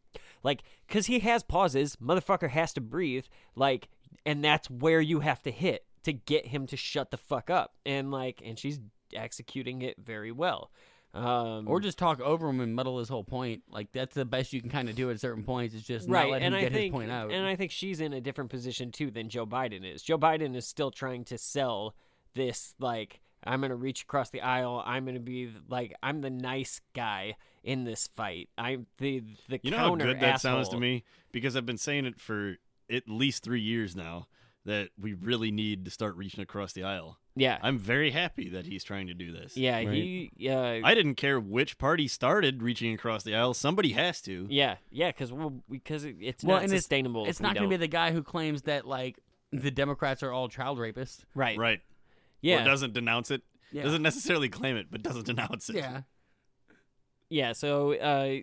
like because he has pauses motherfucker has to breathe like and that's where you have to hit to get him to shut the fuck up and like and she's executing it very well um or just talk over him and muddle his whole point. Like that's the best you can kind of do at certain points. Is just right not let him and i get think his point out. and i think she's in a different position too than joe biden is joe biden is still trying to sell this like i'm gonna reach across the aisle i'm gonna be like i'm the nice guy in this fight i'm the the You know how counter good that sounds to me because I've been saying it for at least three years now that we really need to start reaching across the aisle. yeah I'm very happy that he's trying to do this. yeah he uh I didn't care which party started reaching across the aisle. Somebody has to. Yeah, yeah, because we'll, because it- it's well, not and sustainable. It's, if it's not going to be the guy who claims that like the Democrats are all child rapists. right. Right. Yeah, Or doesn't denounce it. Yeah. Doesn't necessarily claim it, but doesn't denounce it. Yeah. yeah. So uh,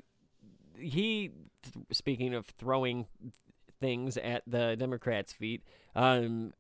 he, th- speaking of throwing things at the Democrats' feet, um,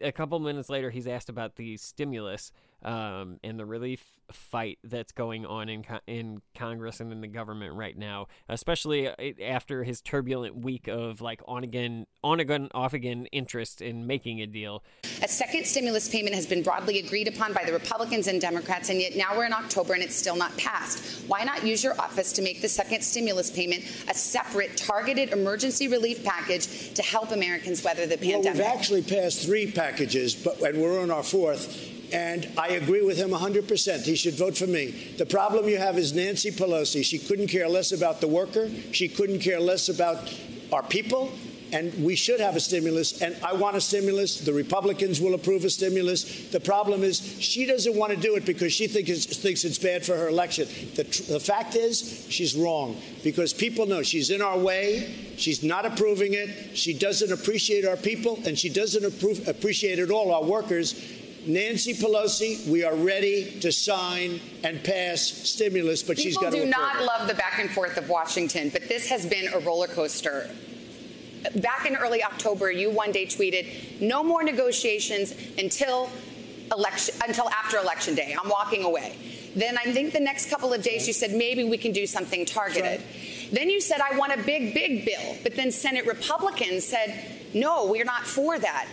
a couple minutes later, he's asked about the stimulus um, and the relief fight that's going on in co- in Congress and in the government right now, especially uh, after his turbulent week of like on again, on again, off again interest in making a deal. A second stimulus payment has been broadly agreed upon by the Republicans and Democrats, and yet now we're in October and it's still not passed. Why not use your office to make the second stimulus payment a separate, targeted emergency relief package to help Americans weather the Well, pandemic? we've actually passed three packages, but and we're on our fourth. And I agree with him 100%. He should vote for me. The problem you have is Nancy Pelosi. She couldn't care less about the worker. She couldn't care less about our people. And we should have a stimulus. And I want a stimulus. The Republicans will approve a stimulus. The problem is she doesn't want to do it because she thinks it's, thinks it's bad for her election. The, the fact is, she's wrong because people know she's in our way. She's not approving it. She doesn't appreciate our people, and she doesn't appreciate at all our workers. Nancy Pelosi, we are ready to sign and pass stimulus, but she's People got to People do not love the back and forth of Washington, but this has been a roller coaster. back in early October, you one day tweeted, "No more negotiations until election until after election day. I'm walking away." Then I think the next couple of days you said maybe we can do something targeted. Then you said I want a big big bill, but then Senate Republicans said, "No, we're not for that."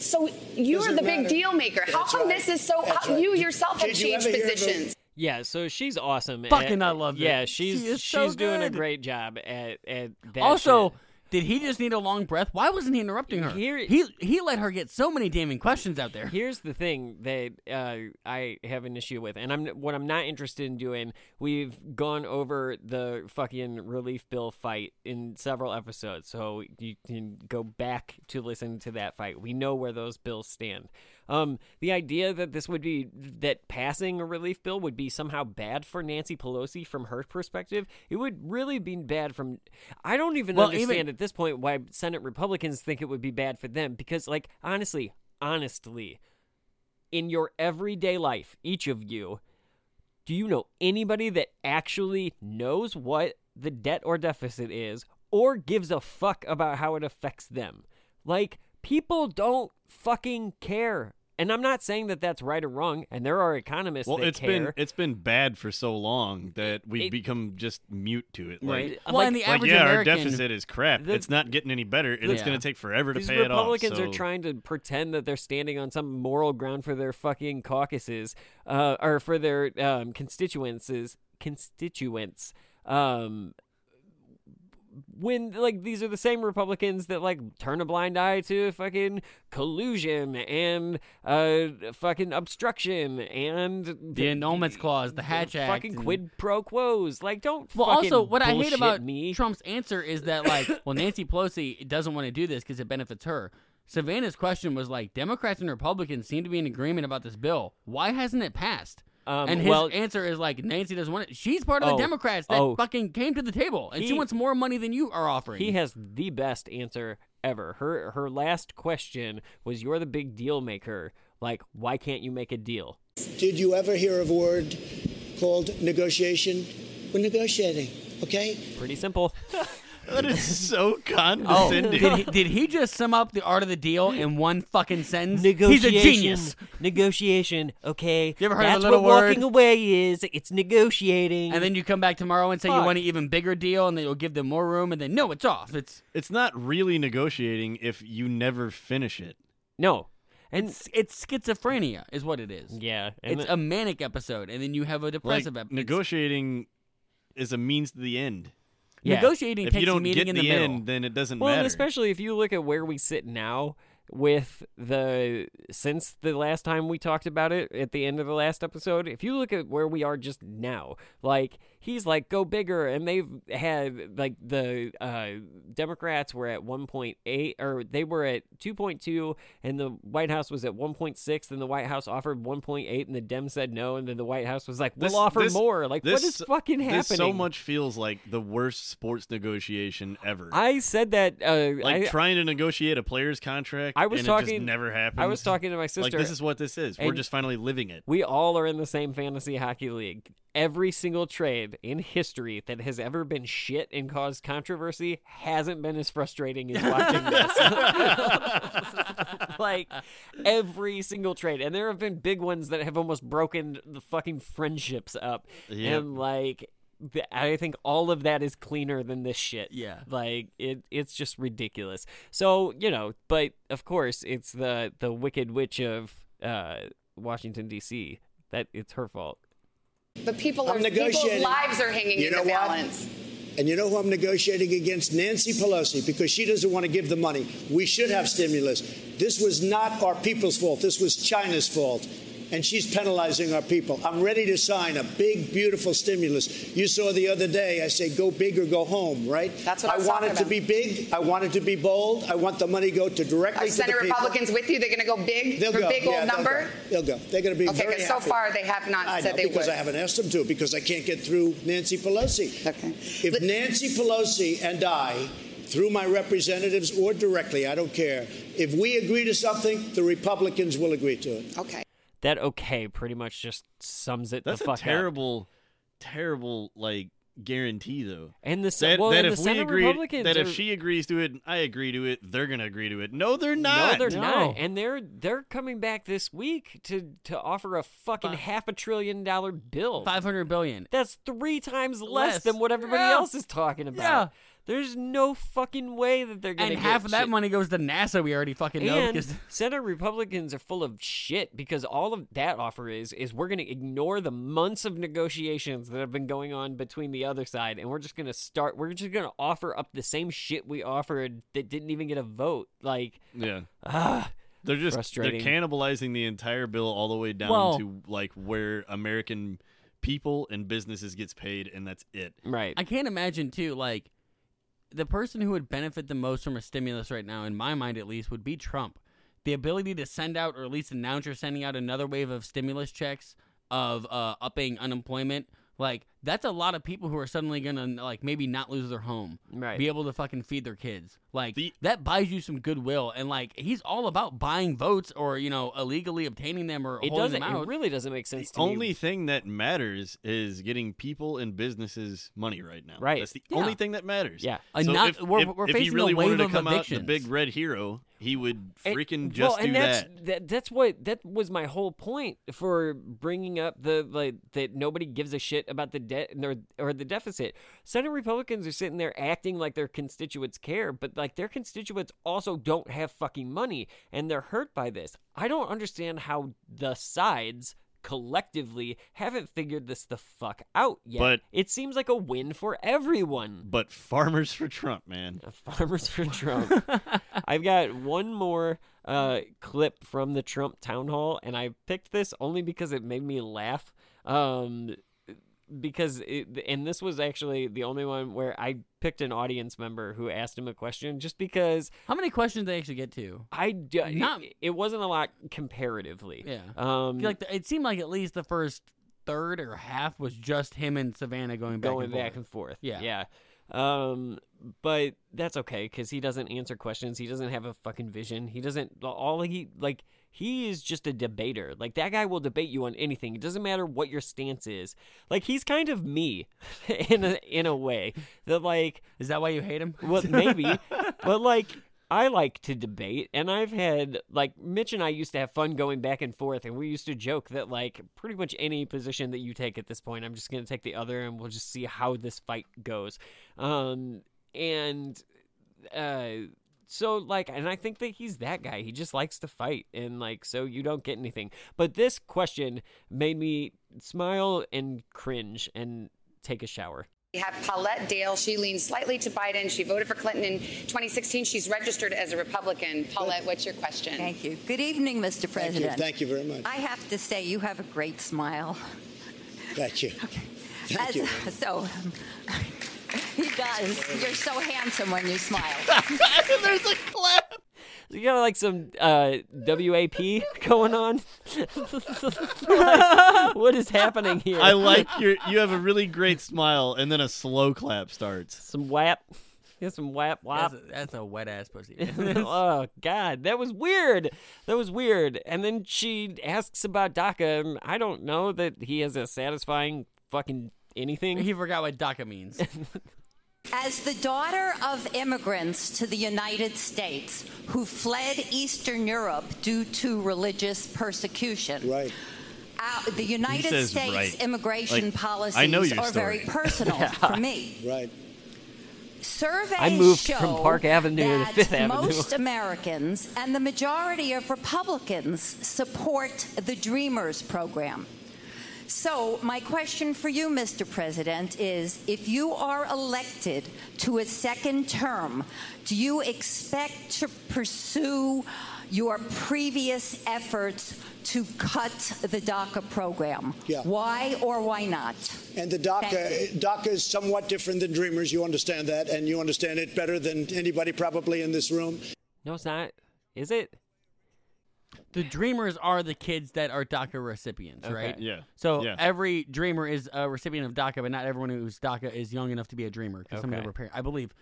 So you're Doesn't the big deal maker. How come right. this is so? How, right. You yourself have Did you changed ever hear of a- positions. Yeah, so she's awesome. Fucking at- I love it. Yeah, she's She she's so doing a great job at at that. also, shit. Did he just need a long breath? Why wasn't he interrupting her? Here- he he let her get so many damning questions out there. Here's the thing that uh, I have an issue with, and I'm what I'm not interested in doing. We've gone over the fucking relief bill fight in several episodes, so you can go back to listen to that fight. We know where those bills stand. Um, the idea that this would be that passing a relief bill would be somehow bad for Nancy Pelosi from her perspective, it would really be bad from. I don't even Well, understand even- at this point why Senate Republicans think it would be bad for them because, like, honestly, honestly, in your everyday life, each of you, do you know anybody that actually knows what the debt or deficit is or gives a fuck about how it affects them? Like, people don't fucking care. And I'm not saying that that's right or wrong, and there are economists Well, that it's care. been it's been bad for so long that we've It- become just mute to it. Like, Right. Well, Like- and the like yeah, American, our deficit is crap. The- it's not getting any better. and It's Yeah. going to take forever to These pay it off. Republicans are so- trying to pretend that they're standing on some moral ground for their fucking caucuses, uh, or for their um, constituents. Constituents. Um, when like these are the same Republicans that like turn a blind eye to fucking collusion and uh fucking obstruction and the emoluments clause, the Hatch Act, fucking and- quid pro quos. Like, don't Well, fucking also, what I hate about me. Trump's answer is that, like, well, Nancy Pelosi doesn't want to do this because it benefits her. Savannah's question was like, Democrats and Republicans seem to be in agreement about this bill. Why hasn't it passed? Um, and his well- answer is like, Nancy doesn't want it. She's part of the Oh, Democrats that oh. fucking came to the table, and she wants more money than you are offering. He has the best answer ever. Her her last question was, "You're the big deal maker. Like, why can't you make a deal?" Did you ever hear of a word called negotiation? We're negotiating, okay? Pretty simple. that is so Oh, condescending. did he, did he just sum up the art of the deal in one fucking sentence? He's a genius. Negotiation. Okay. You ever heard of a That's little what word? walking away is. It's negotiating. And then you come back tomorrow and say you Fuck. want an even bigger deal, and then you'll give them more room, and then no, it's off. It's it's not really negotiating if you never finish it. no. And it's it's schizophrenia, is what it is. yeah. And It's the- a manic episode, and then you have a Like depressive episode. negotiating is a means to the end. Yeah. Negotiating If takes you don't a meeting get in the, the, middle. end, then it doesn't Well, and matter. especially if you look at where we sit now with the since the last time we talked about it at the end of the last episode, if you look at where we are just now, like he's like go bigger and they've had like the uh Democrats were at 1.8 or they were at 2.2 and the White House was at 1.6 and the White House offered 1.8 and the Dems said no and then the White House was like we'll This- offer this- more. Like what this- is fucking happening? This so much feels like the worst sports negotiation ever. I said that uh like I, trying to negotiate a player's contract. I was and talking- It just never happened. I was talking to my sister Like this is what this is. We're just finally living it. We all are in the same fantasy hockey league. Every single trade in history that has ever been shit and caused controversy hasn't been as frustrating as watching this. like every single trade, and there have been big ones that have almost broken the fucking friendships up. Yep. And like, I think all of that is cleaner than this shit. Yeah. like it, it's just ridiculous. So you know, but of course, it's the the Wicked Witch of uh, Washington D.C. That it's her fault. But people are people's lives are hanging You in the what? balance. And you know who I'm negotiating against? Nancy Pelosi, because she doesn't want to give the money. We should have stimulus. This was not our people's fault. This was China's fault. And she's penalizing our people. I'm ready to sign a big, beautiful stimulus. You saw the other day, I say, go big or go home, right? That's what I was want it to be big. I want it to be bold. I want the money go to directly Are to Senate the people. Republicans with you? They're going to go big They'll for go. big Yeah, old they'll number. go. They'll go. They're going to be Okay, very so happy. far they have not I said know, they because would. I haven't asked them to because I can't get through Nancy Pelosi. Okay. If Nancy Pelosi and I, through my representatives or directly, I don't care, if we agree to something, the Republicans will agree to it. Okay. That okay pretty much just sums it That's the a fuck up. terrible, terrible like guarantee though. And the s- that, well, that and if the we agree Republicans that if she agrees to it, and I agree to it, they're gonna agree to it. No, they're not. No, they're not, and they're they're coming back this week to to offer a fucking half a trillion dollar bill. Five hundred billion. That's three times less, Less. than what everybody Yeah. else is talking about. Yeah. There's no fucking way that they're gonna And get half of that shit. money goes to NASA. We already fucking know And because Senate Republicans are full of shit because all of that offer is is we're going to ignore the months of negotiations that have been going on between the other side, and we're just going to start. We're just going to offer up the same shit we offered that didn't even get a vote. Like, Yeah. ah, They're just they're cannibalizing the entire bill all the way down Well- to like where American people and businesses gets paid, and that's it. right. I can't imagine too. Like the person who would benefit the most from a stimulus right now, in my mind at least, would be Trump. The ability to send out, or at least announce you're sending out another wave of stimulus checks of uh, upping unemployment. Like that's a lot of people who are suddenly gonna like maybe not lose their home, Right. Be able to fucking feed their kids. Like The- that buys you some goodwill, and like he's all about buying votes or you know illegally obtaining them or it holding doesn't. them out. It really doesn't make sense The to me. only thing that matters is getting people and businesses money right now. Right. That's the Yeah. only thing that matters. Yeah. So not- if, we're- if, we're if he facing a really wanted to of come out the big red hero, he would And- freaking well, just and do that's, that. that. That's what that was my whole point for bringing up the like that nobody gives a shit about the debt or, or the deficit. Senate Republicans are sitting there acting like their constituents care, but like their constituents also don't have fucking money and they're hurt by this. I don't understand how the sides collectively haven't figured this the fuck out yet. But- it seems like a win for everyone. But farmers for Trump, man. Farmers for Trump. I've got one more uh, clip from the Trump town hall, and I picked this only because it made me laugh. Um, because it, and this was actually the only one where I picked an audience member who asked him a question, just because How many questions they actually get to? I Not- it, it wasn't a lot comparatively. Yeah. Um, like the, it seemed like at least the first third or half was just him and Savannah going back going and back forth. and forth. Yeah. yeah. Um, but that's okay because he doesn't answer questions. He doesn't have a fucking vision. He doesn't. All he like. He is just a debater. Like that guy will debate you on anything. It doesn't matter what your stance is. Like he's kind of me, in a in a way. That like Is that why you hate him? well, maybe, but like I like to debate, and I've had like Mitch and I used to have fun going back and forth, and we used to joke that like pretty much any position that you take at this point, I'm just gonna take the other, and we'll just see how this fight goes. Um, and uh. So like, and I think that he's that guy. He just likes to fight, and like, so you don't get anything. But this question made me smile and cringe and take a shower. We have Paulette Dale. She leans slightly to Biden. She voted for Clinton in 2016. She's registered as a Republican. Paulette, what's your question? Thank you. Good evening, Mr. Thank you. President. Thank you very much. I have to say, you have a great smile. Thank you. Okay. Thank As- you. So, he does. You're so handsome when you smile. There's a clap. You got like some uh, WAP going on. Like, what is happening here? I like your. You have a really great smile, and then a slow clap starts. some whap. Get some whap That's a, that's a wet ass pussy. oh God, that was weird. That was weird. And then she asks about DACA. and I don't know that he has a satisfying fucking anything. he forgot what DACA means. As the daughter of immigrants to the United States who fled Eastern Europe due to religious persecution, Right. uh, the United says States right. immigration Like, policies I know your are very story. personal for me. Right. Surveys I moved show from Park Avenue to that Fifth Avenue. Most Americans and the majority of Republicans support the Dreamers program. So, my question for you, Mr. President, is if you are elected to a second term, do you expect to pursue your previous efforts to cut the DACA program? Yeah. Why or why not? And the DACA, DACA is somewhat different than Dreamers. You understand that, and you understand it better than anybody probably in this room. No, it's not. Is it? The dreamers are the kids that are DACA recipients, Okay. right? Yeah. So Yeah. every dreamer is a recipient of DACA, but not everyone who's DACA is young enough to be a dreamer because some of Okay. them are parents. I believe.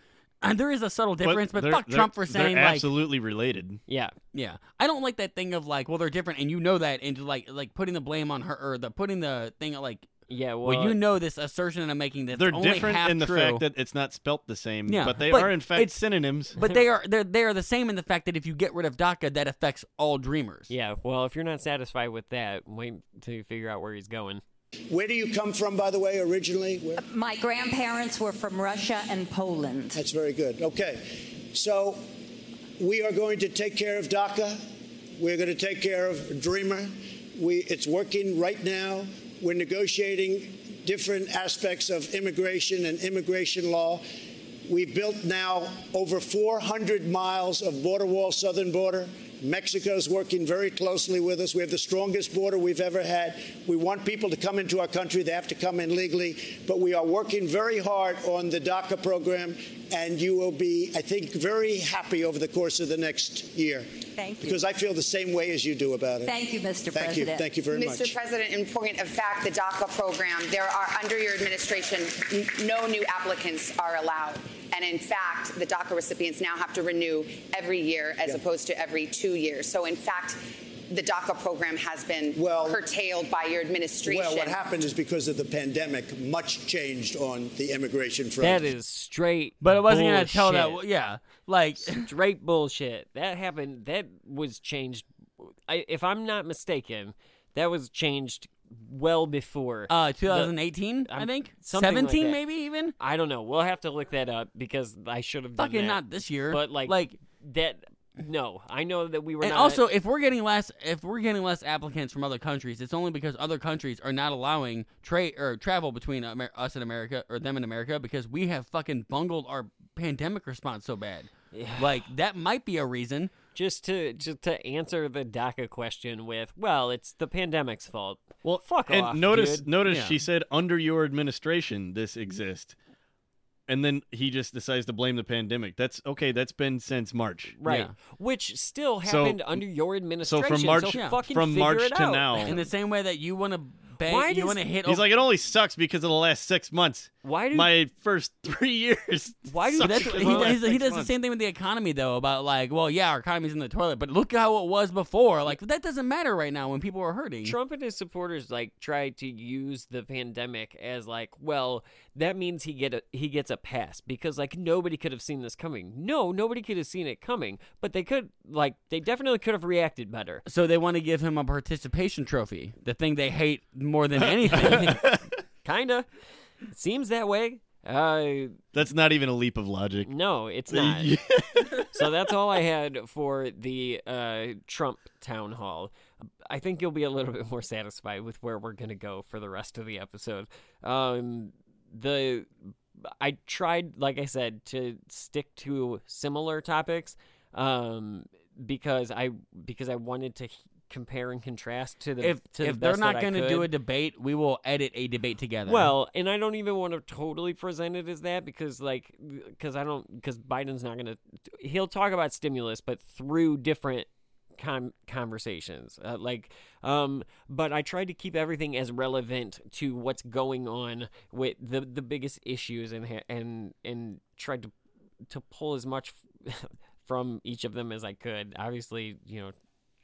And there is a subtle difference, but, they're- fuck Trump for saying they're like, absolutely related. Yeah. yeah. I don't like that thing of like, well, they're different, and you know that, and just like like putting the blame on her or the putting the thing like Yeah, well, well, you know this assertion that I'm making that's They're only different half in the true. fact that it's not spelt the same, Yeah, but they but are in fact synonyms. But they are they're they are the same in the fact that if you get rid of DACA, that affects all dreamers. Yeah, well, if you're not satisfied with that, wait till you figure out where he's going. Where do you come from, by the way, originally? Where? My grandparents were from Russia and Poland. That's very good. Okay. So we are going to take care of DACA. We're going to take care of Dreamer. We, it's working right now. We're negotiating different aspects of immigration and immigration law. We've built now over 400 miles of border wall, southern border. Mexico's working very closely with us. We have the strongest border we've ever had. We want people to come into our country. They have to come in legally. But we are working very hard on the DACA program, and you will be, I think, very happy over the course of the next year. Thank you. Because I feel the same way as you do about it. Thank you, Mr. Thank you. President. Thank you very Mr. much. Mr. President, in point of fact, the DACA program, there are, under your administration, no new applicants are allowed. And in fact, the DACA recipients now have to renew every year as Yeah. opposed to every two years. So in fact, the DACA program has been well, curtailed by your administration. Well, what happened is because of the pandemic, much changed on the immigration front. That is straight. But it wasn't gonna tell that- yeah, like straight bullshit. That happened. That was changed. I, if I'm not mistaken, that was changed well before. Uh, 2018, I I'm- think? something like 17 maybe even? I don't know. We'll have to look that up because I should have done Fucking that. not this year. But like, Like- that. No, I know that we were and not. also, if we're getting less, if we're getting less applicants from other countries, it's only because other countries are not allowing trade or travel between Amer- us and America or them and America because we have fucking bungled our pandemic response so bad. Yeah. Like that might be a reason. just to just to answer the DACA question with, well, it's the pandemic's fault. Well, fuck and off. notice, dude. notice she said under your administration this exists, and then he just decides to blame the pandemic. That's okay. That's been since March, Right. Which still So- happened under your administration. So from March- so Yeah. fucking from March it to out. now. In the same way that you want to bang, Why you does- want to hit. He's over- like, it only sucks because of the last six months. Why do- my first three years? Why do But suck that's, because he, of the last he's- he six does the same thing with the economy though about like well yeah our economy's in the toilet but look how it was before like that doesn't matter right now when people are hurting Trump and his supporters like tried to use the pandemic as like, well, that means he get a, he gets a pass because like nobody could have seen this coming. No, nobody could have seen it coming, but they could like they definitely could have reacted better. so they want to give him a participation trophy the thing they hate more than anything Kinda. It seems that way. Uh, That's not even a leap of logic. no, it's not. so that's all I had for the uh, Trump town hall. I think you'll be a little bit more satisfied with where we're gonna go for the rest of the episode. Um, the I tried, like I said, to stick to similar topics, um, because I because I wanted to compare and contrast to the if to the they're not going to do a debate we will edit a debate together Well, and I don't even want to totally present it as that because, like, because I don't, because Biden's not going to, he'll talk about stimulus, but through different com- conversations. Uh, like, um, but I tried to keep everything as relevant to what's going on with the the biggest issues and and and tried to to pull as much from each of them as I could. Obviously, you know,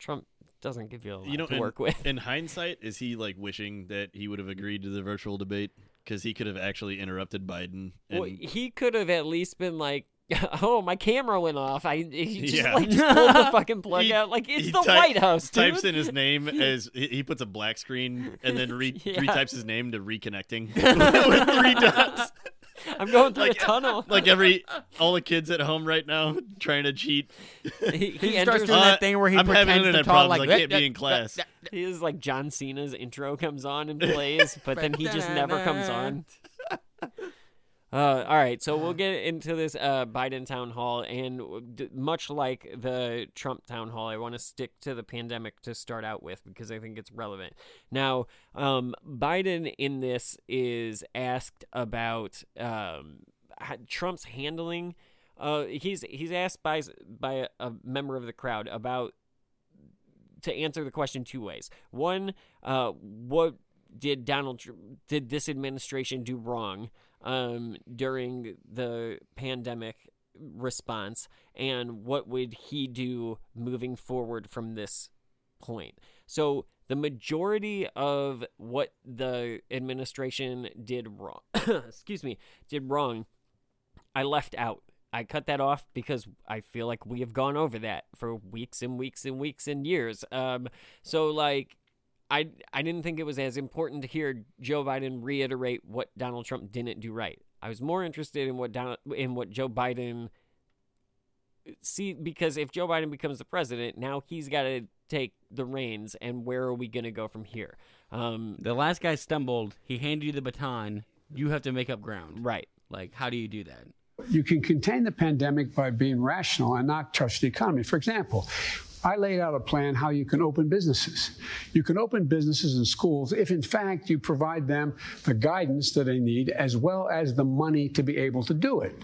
Trump doesn't give you a lot You know, to in, work with. in hindsight, is he like wishing that he would have agreed to the virtual debate because he could have actually interrupted Biden? And Well, he could have at least been like, "Oh, my camera went off." I he just Yeah. like just pulled the fucking plug He- out. Like it's the type- White House, dude. Types in his name as he he puts a black screen and then re- Yeah. retypes his name to reconnecting with three dots. I'm going through Like- a tunnel. Like every all the kids at home right now trying to cheat. he, he, he starts doing Uh, that thing where he I'm having pretends internet to talk problems. like I can't be in class. he is like John Cena's intro comes on and plays, but then he just never comes on. Uh, all right, so we'll get into this uh, Biden town hall, and d- much like the Trump town hall, I want to stick to the pandemic to start out with because I think it's relevant. Now, um, Biden in this is asked about um, ha- Trump's handling. Uh, he's he's asked by by a, member of the crowd about to answer the question two ways. One, uh, what did Donald did this administration do wrong um, during the pandemic response, and what would he do moving forward from this point. So the majority of what the administration did wrong, excuse me, did wrong, I left out. I cut that off because I feel like we have gone over that for weeks and weeks and weeks and years. Um, so like, I I didn't think it was as important to hear Joe Biden reiterate what Donald Trump didn't do right. I was more interested in what Donald, in what Joe Biden see because if Joe Biden becomes the president, now he's got to take the reins, and where are we going to go from here? Um, the last guy stumbled. He handed you the baton. You have to make up ground. Right. Like, how do you do that? You can contain the pandemic by being rational and not trust the economy. For example, I laid out a plan how you can open businesses. You can open businesses and schools if, in fact, you provide them the guidance that they need as well as the money to be able to do it.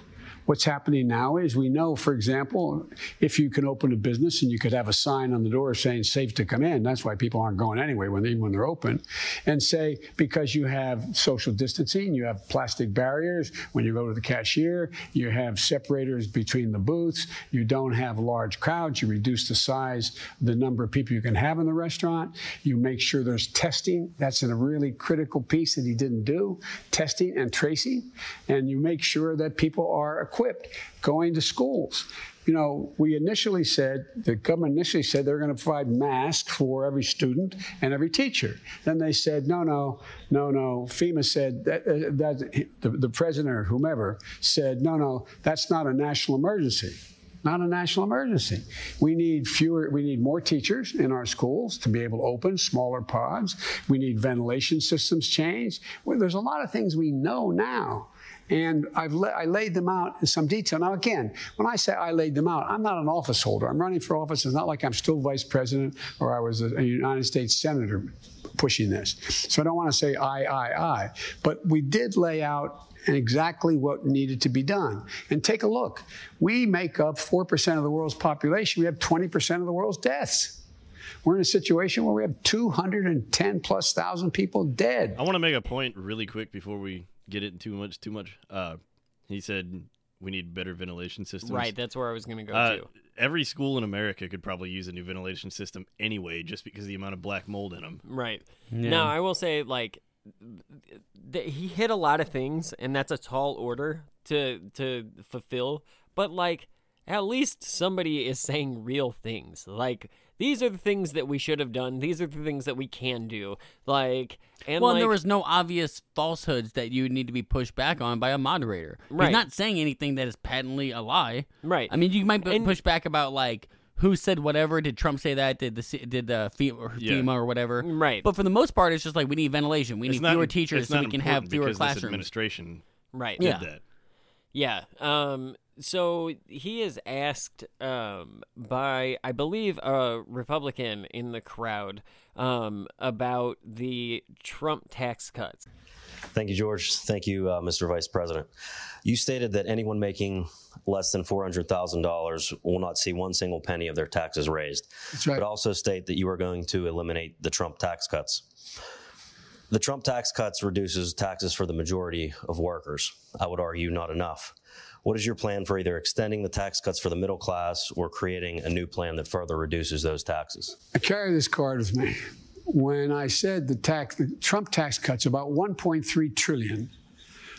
What's happening now is we know, for example, if you can open a business and you could have a sign on the door saying safe to come in, that's why people aren't going anyway when they, when they're open, and say because you have social distancing, you have plastic barriers when you go to the cashier, you have separators between the booths, you don't have large crowds, you reduce the size, the number of people you can have in the restaurant, you make sure there's testing. That's a really critical piece that he didn't do, testing and tracing, and you make sure that people are equipped going to schools. You know, we initially said, the government initially said they're going to provide masks for every student and every teacher. Then they said, no, no, no, no. FEMA said that, uh, that the, the president or whomever said, no, no, that's not a national emergency not a national emergency. We need fewer, we need more teachers in our schools to be able to open smaller pods. We need ventilation systems changed. Well, there's a lot of things we know now and I've la- I laid them out in some detail. Now, again, when I say I laid them out, I'm not an office holder. I'm running for office. It's not like I'm still vice president or I was a, a United States senator pushing this. So I don't want to say I, I, I. But we did lay out exactly what needed to be done. And take a look. We make up 4% of the world's population. We have 20% of the world's deaths. We're in a situation where we have 210 plus thousand people dead. I want to make a point really quick before we get it too much. Too much. Uh, he said we need better ventilation systems. Right, that's where I was going to go Uh, to. every school in America could probably use a new ventilation system anyway, just because of the amount of black mold in them. Right. Yeah. Now, I will say, like, th- he hit a lot of things, and that's a tall order to to fulfill. But like, at least somebody is saying real things. Like, these are the things that we should have done. These are the things that we can do. Like, and well, like, there was no obvious falsehoods that you need to be pushed back on by a moderator. Right. He's not saying anything that is patently a lie. Right. I mean, you might be push back about like who said whatever. Did Trump say that? Did the did the FEMA or, Yeah. FEMA or whatever? Right. But for the most part, it's just like we need ventilation. We It's need not- fewer teachers so we can have fewer because this classrooms. administration Right. did Yeah. that. Yeah. Um. So he is asked um, by, I believe, a Republican in the crowd um, about the Trump tax cuts. Thank you, George. Thank you, uh, Mr. Vice President. You stated that anyone making less than $400,000 will not see one single penny of their taxes raised. That's right. But also state that you are going to eliminate the Trump tax cuts. The Trump tax cuts reduces taxes for the majority of workers. I would argue not enough. What is your plan for either extending the tax cuts for the middle class or creating a new plan that further reduces those taxes? I carry this card with me. When I said the tax, the Trump tax cuts, about 1.3 trillion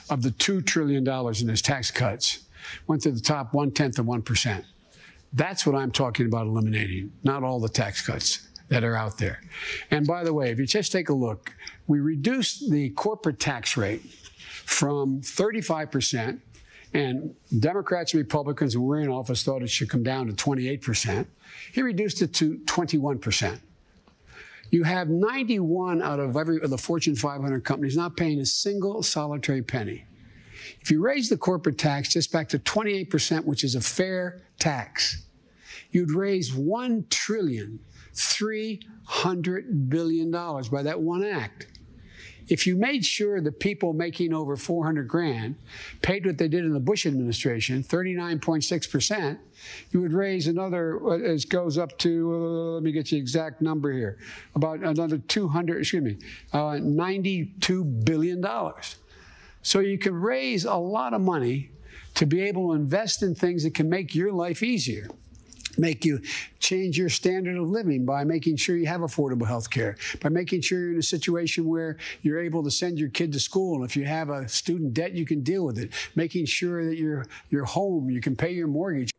of the two trillion dollars in his tax cuts went to the top one tenth of one percent. That's what I'm talking about eliminating, not all the tax cuts that are out there. And by the way, if you just take a look, we reduced the corporate tax rate from 35 percent and Democrats and Republicans who were in office thought it should come down to 28%. He reduced it to 21%. You have 91 out of every of the Fortune 500 companies not paying a single solitary penny. If you raise the corporate tax just back to 28%, which is a fair tax, you'd raise $1 trillion, $300 billion by that one act. If you made sure that people making over 400 grand paid what they did in the Bush administration, 39.6%, you would raise another, it goes up to, uh, let me get the exact number here, about another 200, excuse me, uh, $92 billion. So you can raise a lot of money to be able to invest in things that can make your life easier. Make you change your standard of living by making sure you have affordable health care, by making sure you're in a situation where you're able to send your kid to school. And if you have a student debt, you can deal with it, making sure that your, your home, you can pay your mortgage.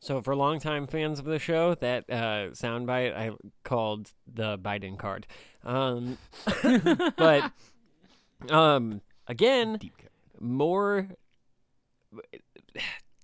So for longtime fans of the show, that uh, soundbite I called the Biden card. Um, but um, again, more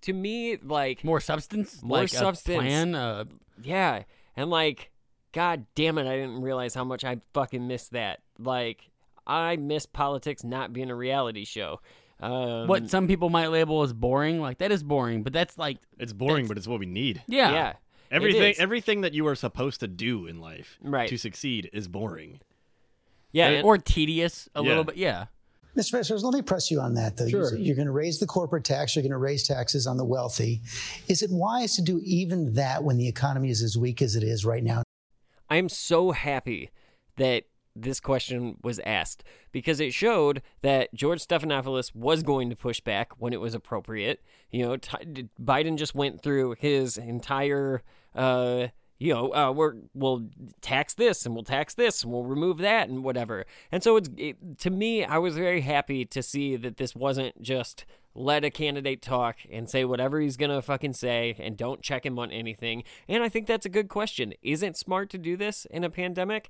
to me like more substance, more Like a substance. plan, uh, yeah, and like, god damn it, I didn't realize how much I fucking missed that. Like, I miss politics not being a reality show. Um, what some people might label as boring. Like that is boring, but that's like It's boring, but it's what we need. Yeah. Yeah. Everything everything that you are supposed to do in life Right. to succeed is boring. Yeah, or tedious a Yeah. little bit. Yeah. Mr. Vice President, let me press you on that, though. Sure. You're going to raise the corporate tax, you're going to raise taxes on the wealthy. Is it wise to do even that when the economy is as weak as it is right now? I'm so happy that this question was asked because it showed that George Stephanopoulos was going to push back when it was appropriate. You know, t- Biden just went through his entire, uh, you know, uh, we're we'll tax this and we'll tax this and we'll remove that and whatever. And so it's it, to me, I was very happy to see that this wasn't just let a candidate talk and say whatever he's gonna fucking say and don't check him on anything. And I think that's a good question. Isn't smart to do this in a pandemic?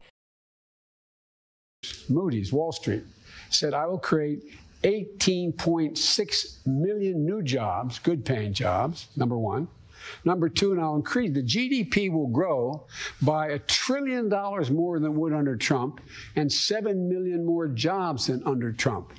Moody's, Wall Street, said, I will create 18.6 million new jobs, good paying jobs, number one. Number two, and I'll increase the GDP will grow by a trillion dollars more than would under Trump and 7 million more jobs than under Trump.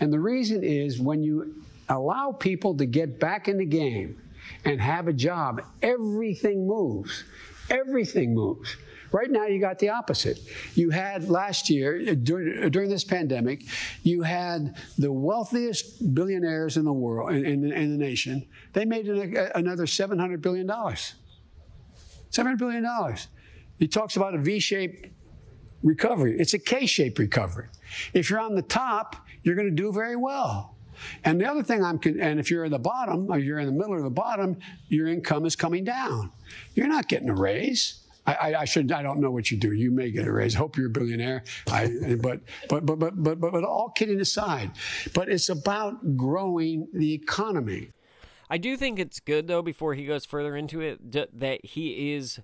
And the reason is when you allow people to get back in the game and have a job, everything moves. Everything moves. Right now, you got the opposite. You had last year, uh, during, during this pandemic, you had the wealthiest billionaires in the world, in, in, in the nation. They made an, another $700 billion. $700 billion. He talks about a V shaped recovery. It's a K shaped recovery. If you're on the top, you're going to do very well. And the other thing I'm, and if you're at the bottom, or you're in the middle or the bottom, your income is coming down. You're not getting a raise. I, I, should. I don't know what you do. You may get a raise. Hope you're a billionaire. I, but, but, but, but, but, but, but all kidding aside, but it's about growing the economy. I do think it's good though. Before he goes further into it, that he is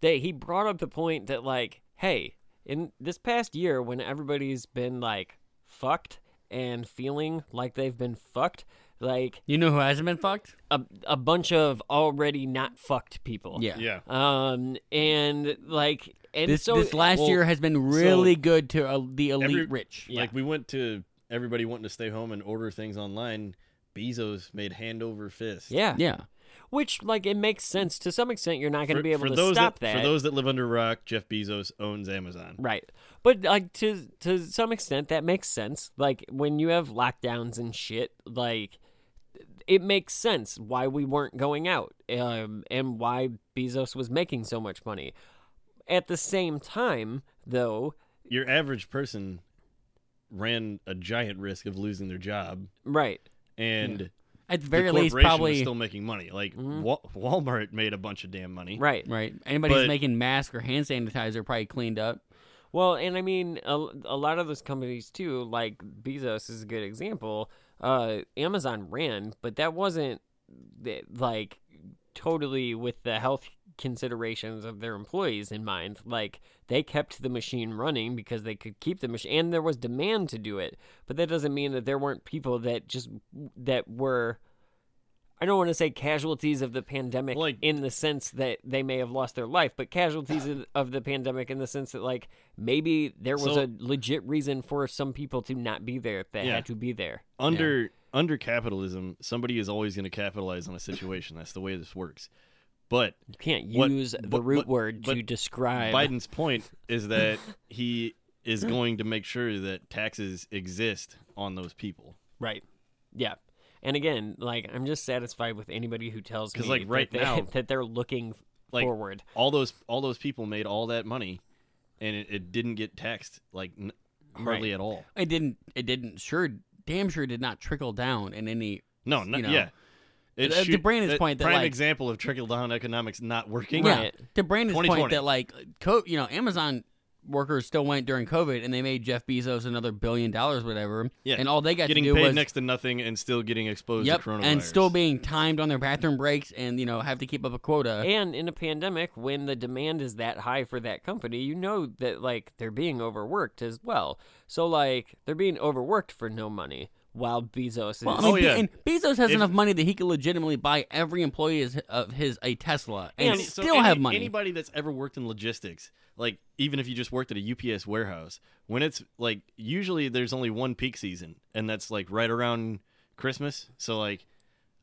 that he brought up the point that like, hey, in this past year when everybody's been like fucked and feeling like they've been fucked, like You know who hasn't been fucked? a a bunch of already not fucked people. Yeah. Yeah. Um, and like, and This so this last well, year has been so really good to uh, the elite Every- rich. Yeah. Like we went to everybody wanting to stay home and order things online. Bezos made hand over fist. yeah, Yeah. Which like it makes sense to some extent. You're not going to be able for to those stop that, that. For those that live under a rock, Jeff Bezos owns Amazon. Right. But like to to some extent that makes sense. Like when you have lockdowns and shit, like it makes sense why we weren't going out um, and why Bezos was making so much money. At the same time, though, Your average person ran a giant risk of losing their job, right. and At the very the least, probably was still making money. Like Wa- Walmart made a bunch of damn money. Right. right. Anybody who's making mask or hand sanitizer probably cleaned up. Well, and I mean, a, a lot of those companies too, like Bezos is a good example. Uh, Amazon ran, but that wasn't like totally with the health considerations of their employees in mind. Like they kept the machine running because they could keep the machine, and there was demand to do it. But that doesn't mean that there weren't people that just that were. I don't want to say casualties of the pandemic Like- in the sense that they may have lost their life, but casualties of- of the pandemic in the sense that like maybe there was So- a legit reason for some people to not be there that Yeah. had to be there. Under under capitalism, somebody is always going to capitalize on a situation. That's the way this works. But You can't what- use the but- root but- word to describe Biden's point is that he is going to make sure that taxes exist on those people. Right. Yeah. And again, like I'm just satisfied with anybody who tells me like, right that, they, now- that they're looking Like forward. all those all those people made all that money, and it, it didn't get taxed like n- hardly Right. at all. It didn't. It didn't. Sure, damn sure did not trickle down in any. No, no you know, yeah. It uh, to Brandon's that point that prime like example of trickle down economics not working. Yeah. To Brandon's point that like co- you know, Amazon workers still went during COVID and they made Jeff Bezos another billion dollars, whatever. Yeah, And all they got getting to do paid was next to nothing and still getting exposed yep, to coronavirus. and still being timed on their bathroom breaks and you know have to keep up a quota. And in a pandemic, when the demand is that high for that company, you know that like they're being overworked as well. So like they're being overworked for no money, while Bezos is. Well, I mean, Oh, yeah. and Bezos has If- enough money that he could legitimately buy every employee of his a Tesla and, Any- so still any- have money. Anybody that's ever worked in logistics, like even if you just worked at a UPS warehouse, when it's like usually there's only one peak season, and that's like right around Christmas. So like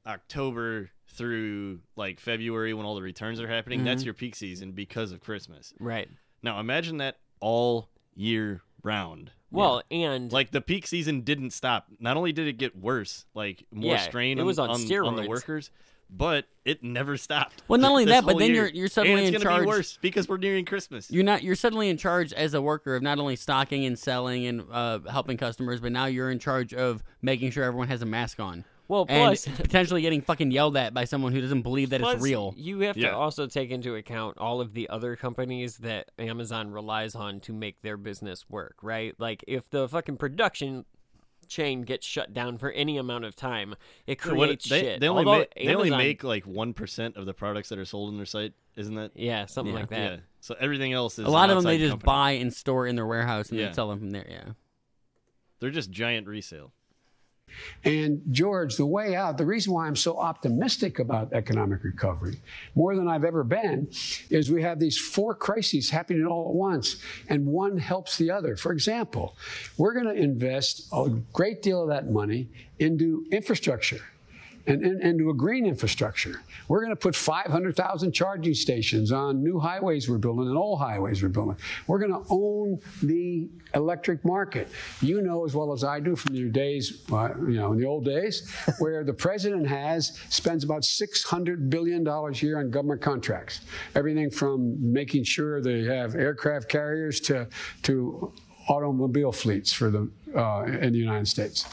October through like February when all the returns are happening, that's Mhm. your peak season because of Christmas. Right. Now imagine that all year round. Well, and like the peak season didn't stop. Not only did it get worse, like more Yeah, strain it on, was on on, on the workers, but it never stopped. Well, not only that, but then year. you're- you're suddenly in charge- be worse because we're nearing Christmas. You're not. You're suddenly in charge as a worker of not only stocking and selling and uh, helping customers, but now you're in charge of making sure everyone has a mask on. Well, and plus- potentially getting fucking yelled at by someone who doesn't believe that Plus, it's real. You have Yeah. to also take into account all of the other companies that Amazon relies on to make their business work, right? Like if the fucking production chain gets shut down for any amount of time, it So what- creates they, shit. They only, Although ma- they only make like one percent of the products that are sold on their site, isn't that? Yeah, something Yeah. like that. Yeah. So everything else is A lot of them they just company. buy and store in their warehouse and Yeah. then sell them from there. Yeah. They're just giant resale. And George, the way out, the reason why I'm so optimistic about economic recovery, more than I've ever been, is we have these four crises happening all at once, and one helps the other. For example, we're going to invest a great deal of that money into infrastructure. And, and, and to a green infrastructure. We're going to put 500,000 charging stations on new highways we're building and old highways we're building. We're going to own the electric market. You know as well as I do from your days, uh, you know, in the old days, where the president has spends about 600 billion dollars a year on government contracts. Everything from making sure they have aircraft carriers to to automobile fleets for the uh, in the United States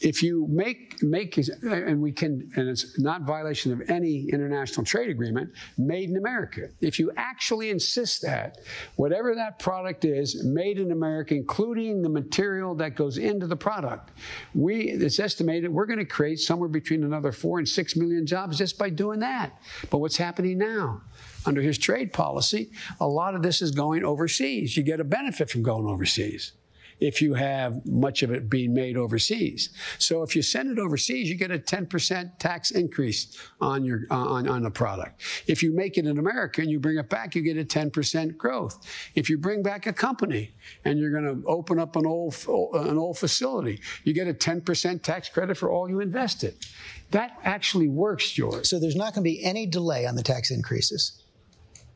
if you make make and we can and it's not violation of any international trade agreement made in america. If you actually insist that whatever that product is made in america including the material that goes into the product we it's estimated we're going to create somewhere between another 4 and 6 million jobs just by doing that. But what's happening now? Under his trade policy a lot of this is going overseas. You get a benefit from going overseas if you have much of it being made overseas. So if you send it overseas, you get a 10% tax increase on your uh, on, on a product. If you make it in America and you bring it back, you get a 10% growth. If you bring back a company and you're going to open up an old an old facility, you get a 10% tax credit for all you invested. That actually works, George. So there's not going to be any delay on the tax increases.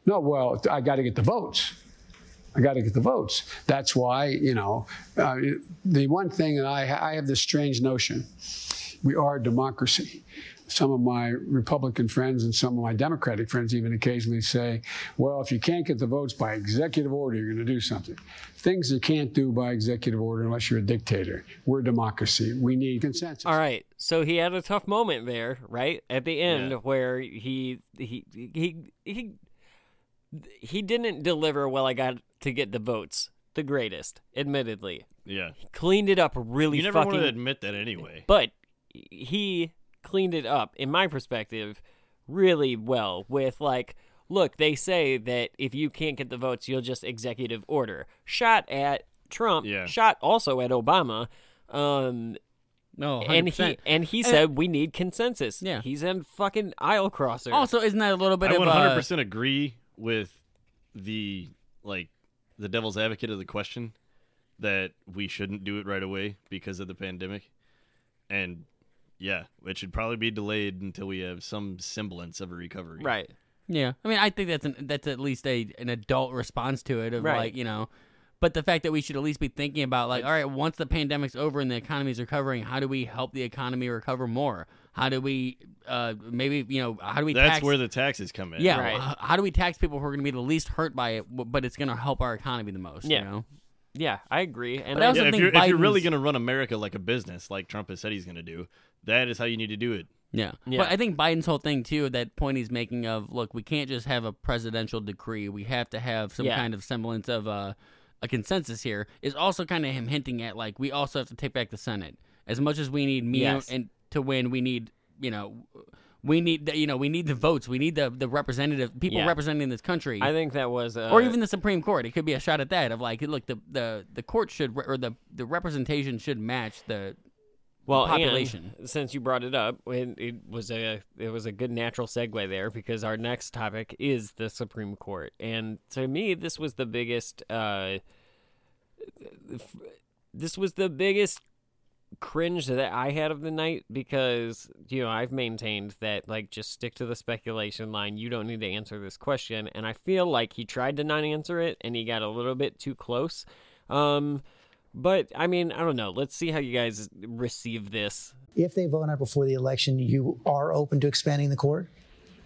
No, well, I got to get the votes. I got to get the votes. That's why, you know, uh, the one thing that I, I have this strange notion we are a democracy. Some of my Republican friends and some of my Democratic friends even occasionally say, well, if you can't get the votes by executive order, you're going to do something. Things you can't do by executive order unless you're a dictator. We're a democracy. We need consensus. All right. So he had a tough moment there, right? At the end Yeah. where he he he he he didn't deliver well I got to get the votes. The greatest, admittedly. Yeah. He cleaned it up really You never fucking want to admit that anyway. But he cleaned it up in my perspective really well with like look, they say that if you can't get the votes, you'll just executive order. Shot at Trump, Yeah. shot also at Obama. Um No, and he 100%. and he And- said we need consensus. Yeah. He's a fucking aisle crosser. Also, isn't that a little bit I would 100% agree with the like the devil's advocate of the question that we shouldn't do it right away because of the pandemic. And yeah, it should probably be delayed until we have some semblance of a recovery. right. Yeah, I mean, I think that's an, that's at least a an adult response to it of Right. like you know, but the fact that we should at least be thinking about like, all right, once the pandemic's over and the economy's recovering, how do we help the economy recover more? How do we uh maybe you know how do we That's tax, where the taxes come in. yeah Right. h- how do we tax people who are going to be the least hurt by it, but it's going to help our economy the most? Yeah. you know? Yeah, I agree. And But I also Yeah, if think you're if you're really going to run America like a business, like Trump has said he's going to do, that is how you need to do it. Yeah. Yeah. But I think Biden's whole thing too, that point he's making of look, we can't just have a presidential decree. We have to have some Yeah. kind of semblance of uh, a consensus here. Is also kind of him hinting at like we also have to take back the Senate as much as we need me Yes. and to win. We need you know. We need the, you know we need the votes. We need the the representative people Yeah. representing this country. I think that was uh, or even the Supreme Court. It could be a shot at that of like, look, the the the court should re- or the the representation should match the well population. and since you brought it up, it, it was a it was a good natural segue there because our next topic is the Supreme Court, and to me, this was the biggest. Uh, this was the biggest cringe that I had of the night because you know I've maintained that like just stick to the speculation line. You don't need to answer this question, and I feel like he tried to not answer it and he got a little bit too close. Um, but I mean, I don't know. Let's see how you guys receive this. If they vote out before the election, you are open to expanding the court?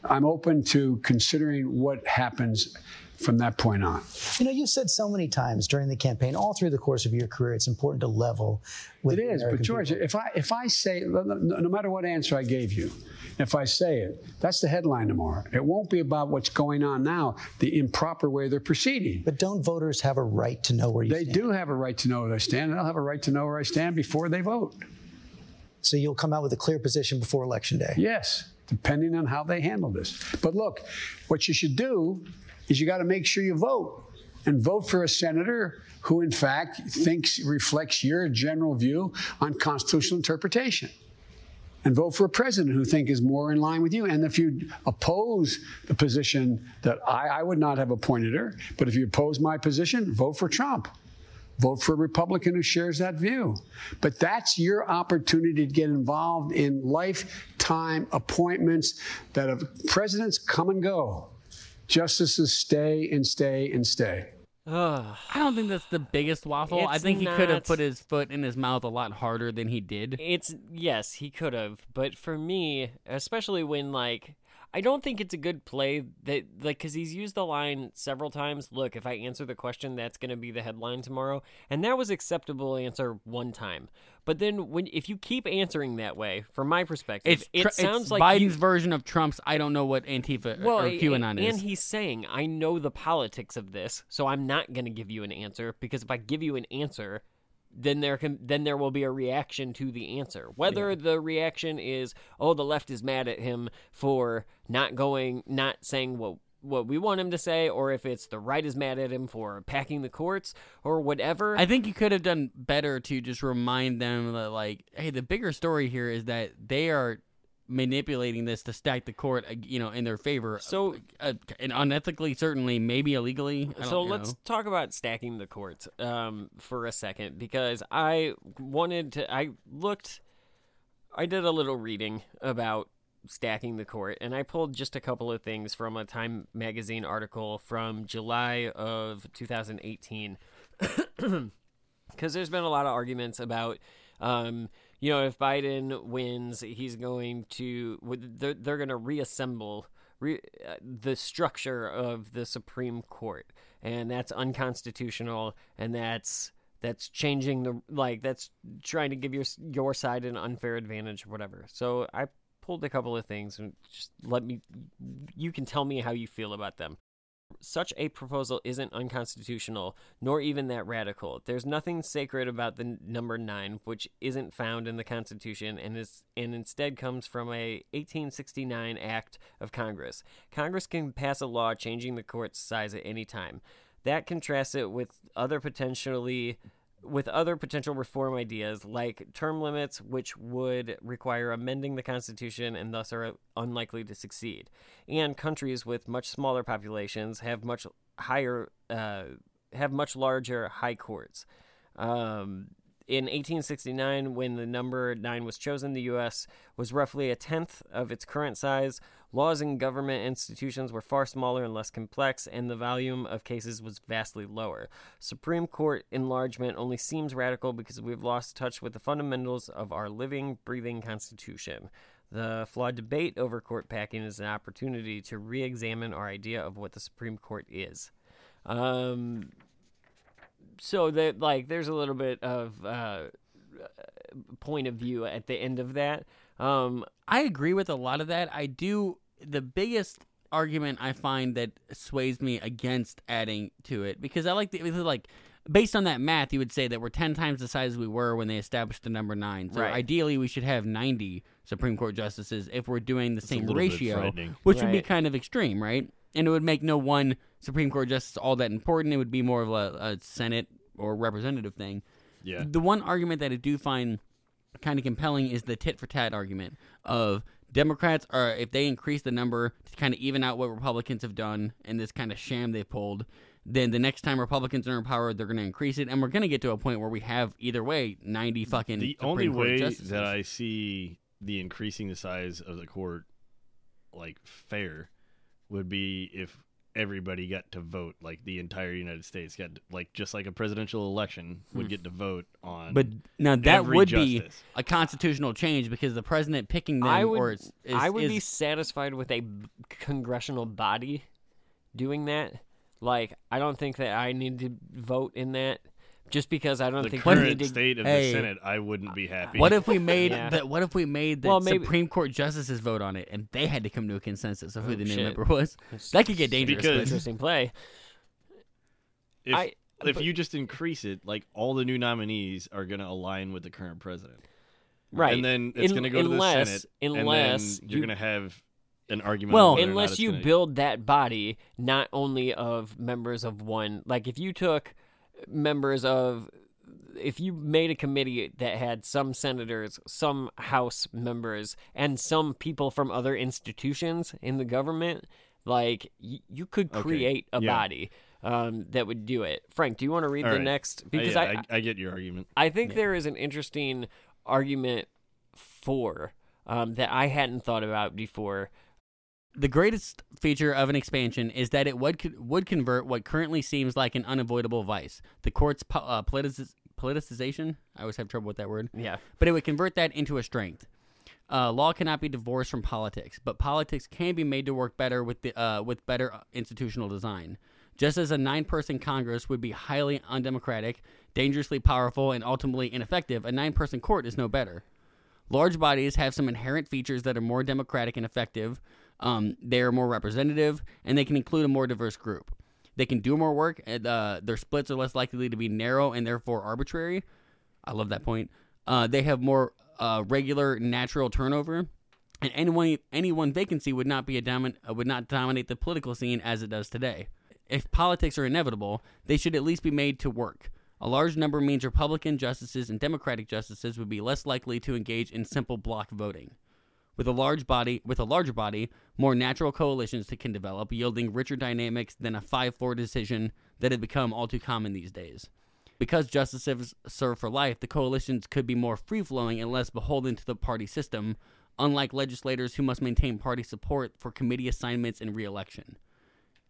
I'm open to considering what happens from that point on. You know, you said so many times during the campaign, all through the course of your career, it's important to level with It is, American but George, people. if I if I say no no matter what answer I gave you, if I say it, that's the headline tomorrow. It won't be about what's going on now, the improper way they're proceeding. But don't voters have a right to know where you stand? They stand? do have a right to know where they stand. And they'll have a right to know where I stand before they vote. So you'll come out with a clear position before election day. Yes, depending on how they handle this. But look, what you should do is you got to make sure you vote and vote for a senator who, in fact, thinks reflects your general view on constitutional interpretation. And vote for a president who think is more in line with you. And if you oppose the position that I, I would not have appointed her, but if you oppose my position, vote for Trump vote for a Republican who shares that view. But that's your opportunity to get involved in lifetime appointments that have presidents come and go, justices stay and stay and stay. I don't think that's the biggest waffle. I think he could have put his foot in his mouth a lot harder than he did. It's yes, he could have, but for me, especially when like I don't think it's a good play that like cuz he's used the line several times, look, if I answer the question, that's going to be the headline tomorrow. And that was acceptable answer one time. But then when if you keep answering that way, from my perspective, It's it sounds it's like Biden's you, version of Trump's. I don't know what Antifa uh, well, or QAnon is. and he's saying, I know the politics of this, so I'm not going to give you an answer because if I give you an answer, then there can then there will be a reaction to the answer. Whether the reaction is, oh, the left is mad at him for not going, not saying what what we want him to say, or if it's the right is mad at him for packing the courts or whatever. I think you could have done better to just remind them that, like, hey, the bigger story here is that they are manipulating this to stack the court, uh, you know, in their favor. So, uh, and unethically, certainly, maybe illegally. So let's know. talk about stacking the courts um, for a second because I wanted to. I looked. I did a little reading about stacking the court, and I pulled just a couple of things from a Time magazine article from July of 2018. Because there's been a lot of arguments about, um, you know, if Biden wins, he's going to they're, they're going to reassemble re, uh, the structure of the Supreme Court, and that's unconstitutional, and that's that's changing the like that's trying to give your your side an unfair advantage or whatever. So I pulled a couple of things and just let me you can tell me how you feel about them. Such a proposal isn't unconstitutional, nor even that radical. There's nothing sacred about the number nine, which isn't found in the Constitution and is and instead comes from a 1869 Act of Congress. Congress can pass a law changing the court's size at any time. That contrasts it with other potentially with other potential reform ideas like term limits, which would require amending the Constitution and thus are unlikely to succeed. And countries with much smaller populations have much higher, uh, have much larger high courts. Um, in 1869, when the number nine was chosen, the U.S. was roughly a tenth of its current size. Laws and government institutions were far smaller and less complex, and the volume of cases was vastly lower. Supreme Court enlargement only seems radical because we've lost touch with the fundamentals of our living, breathing Constitution. The flawed debate over court packing is an opportunity to re examine our idea of what the Supreme Court is. Um, so that like there's a little bit of uh, point of view at the end of that. Um, I agree with a lot of that. I do. The biggest argument I find that sways me against adding to it because I like the because, like based on that math, you would say that we're ten times the size we were when they established the number nine. So Right. ideally, we should have ninety Supreme Court justices if we're doing the a same ratio, frightening. which would be kind of extreme, right? And it would make no one Supreme Court justice all that important. It would be more of a, a Senate or representative thing. Yeah. The one argument that I do find kind of compelling is the tit for tat argument of Democrats are if they increase the number to kind of even out what Republicans have done in this kind of sham they pulled, then the next time Republicans are in power, they're going to increase it, and we're going to get to a point where we have either way ninety fucking. The Supreme only Court way justices. that I see the increasing the size of the court like fair would be if everybody got to vote like the entire United States got like just like a presidential election would Hmm. get to vote on But now that every would justice. be a constitutional change because the president picking them I or would, is, is, I would be satisfied with a b- congressional body doing that. Like, I don't think that I need to vote in that, just because I don't the think we current need to. state of Hey, the Senate I wouldn't be happy. What if we made Yeah. the, What if we made the Well, maybe- Supreme Court justices vote on it, and they had to come to a consensus of who Oh, the new shit. member was? That could get dangerous. Because- Interesting play. if, I- if but- you just increase it, like all the new nominees are going to align with the current president. Right. And then it's going to go to the unless- Senate. unless and then you're you- going to have an argument. Well, on whether or not unless you gonna- build that body not only of members of one like if you took members of if you made a committee that had some senators some house members and some people from other institutions in the government like y- you could Okay, create a yeah. body um, that would do it frank do you want to read All the right. next Uh, because yeah, I, I, I get your argument. I think there is an interesting argument for um, that i hadn't thought about before The greatest feature of an expansion is that it would would convert what currently seems like an unavoidable vice, the court's po- uh, politiz- politicization. I always have trouble with that word. Yeah. But it would convert that into a strength. Uh, law cannot be divorced from politics, but politics can be made to work better with the uh, with better institutional design. Just as a nine-person Congress would be highly undemocratic, dangerously powerful, and ultimately ineffective, a nine-person court is no better. Large bodies have some inherent features that are more democratic and effective. Um, they are more representative, and they can include a more diverse group. They can do more work, and uh, their splits are less likely to be narrow and therefore arbitrary. I love that point. Uh, they have more uh, regular, natural turnover, and any one, any one vacancy would not be a domin- uh, would not dominate the political scene as it does today. If politics are inevitable, they should at least be made to work. A large number means Republican justices and Democratic justices would be less likely to engage in simple block voting. With a large body, with a larger body, more natural coalitions can develop, yielding richer dynamics than a 5-4 decision that had become all too common these days. Because justices serve for life, the coalitions could be more free-flowing and less beholden to the party system, unlike legislators who must maintain party support for committee assignments and re-election.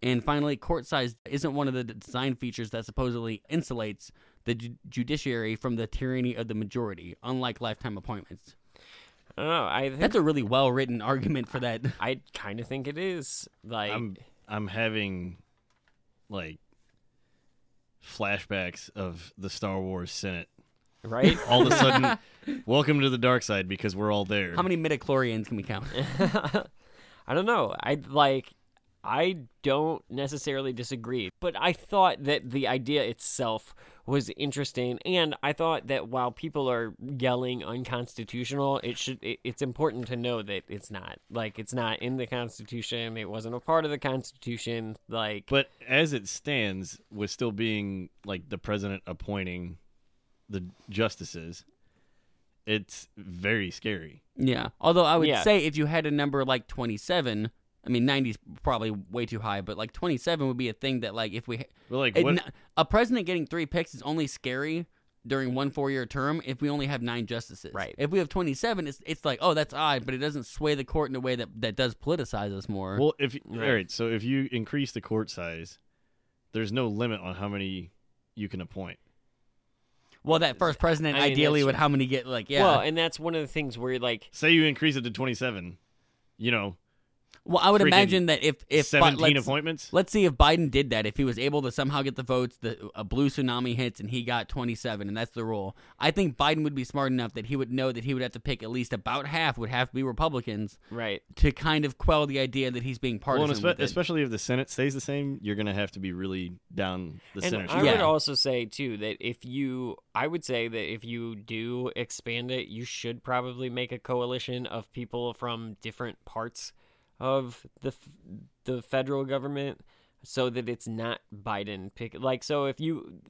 And finally, court size isn't one of the design features that supposedly insulates the ju- judiciary from the tyranny of the majority, unlike lifetime appointments. I don't know. I think That's a really well written argument for that. I kind of think it is. Like, I'm I'm having like flashbacks of the Star Wars Senate. Right? All of a sudden, welcome to the dark side because we're all there. How many midichlorians can we count? I don't know. I like. I don't necessarily disagree, but I thought that the idea itself was interesting, and I thought that while people are yelling unconstitutional, it should. It, it's important to know that it's not. Like it's not in the Constitution. It wasn't a part of the Constitution. Like, But as it stands, with still being like the president appointing the justices, it's very scary. Yeah. Although I would Yeah. say if you had a number like 27, I mean 90 is probably way too high, but like 27 would be a thing that like if we Well, like, it- what- n- a president getting 3 picks is only scary during one 4-year term if we only have 9 justices. Right. If we have 27 it's it's like, "Oh, that's odd," but it doesn't sway the court in a way that that does politicize us more. Well, if all right, so if you increase the court size, there's no limit on how many you can appoint. well, that first president I mean, ideally would how many get like, yeah. well, and that's one of the things where like Say you increase it to 27, you know, Well, I would imagine that if if 17 let's- appointments? Let's see if Biden did that. If he was able to somehow get the votes, the a blue tsunami hits and he got 27, and that's the rule. I think Biden would be smart enough that he would know that he would have to pick at least about half would have to be Republicans, right, to kind of quell the idea that he's being Well, partisan. and with espe- it. especially if the Senate stays the same, you're going to have to be really down the and Senate. I would also say too that if you, I would say that if you do expand it, you should probably make a coalition of people from different parts of the f- the federal government, so that it's not Biden pick. Like, so if you,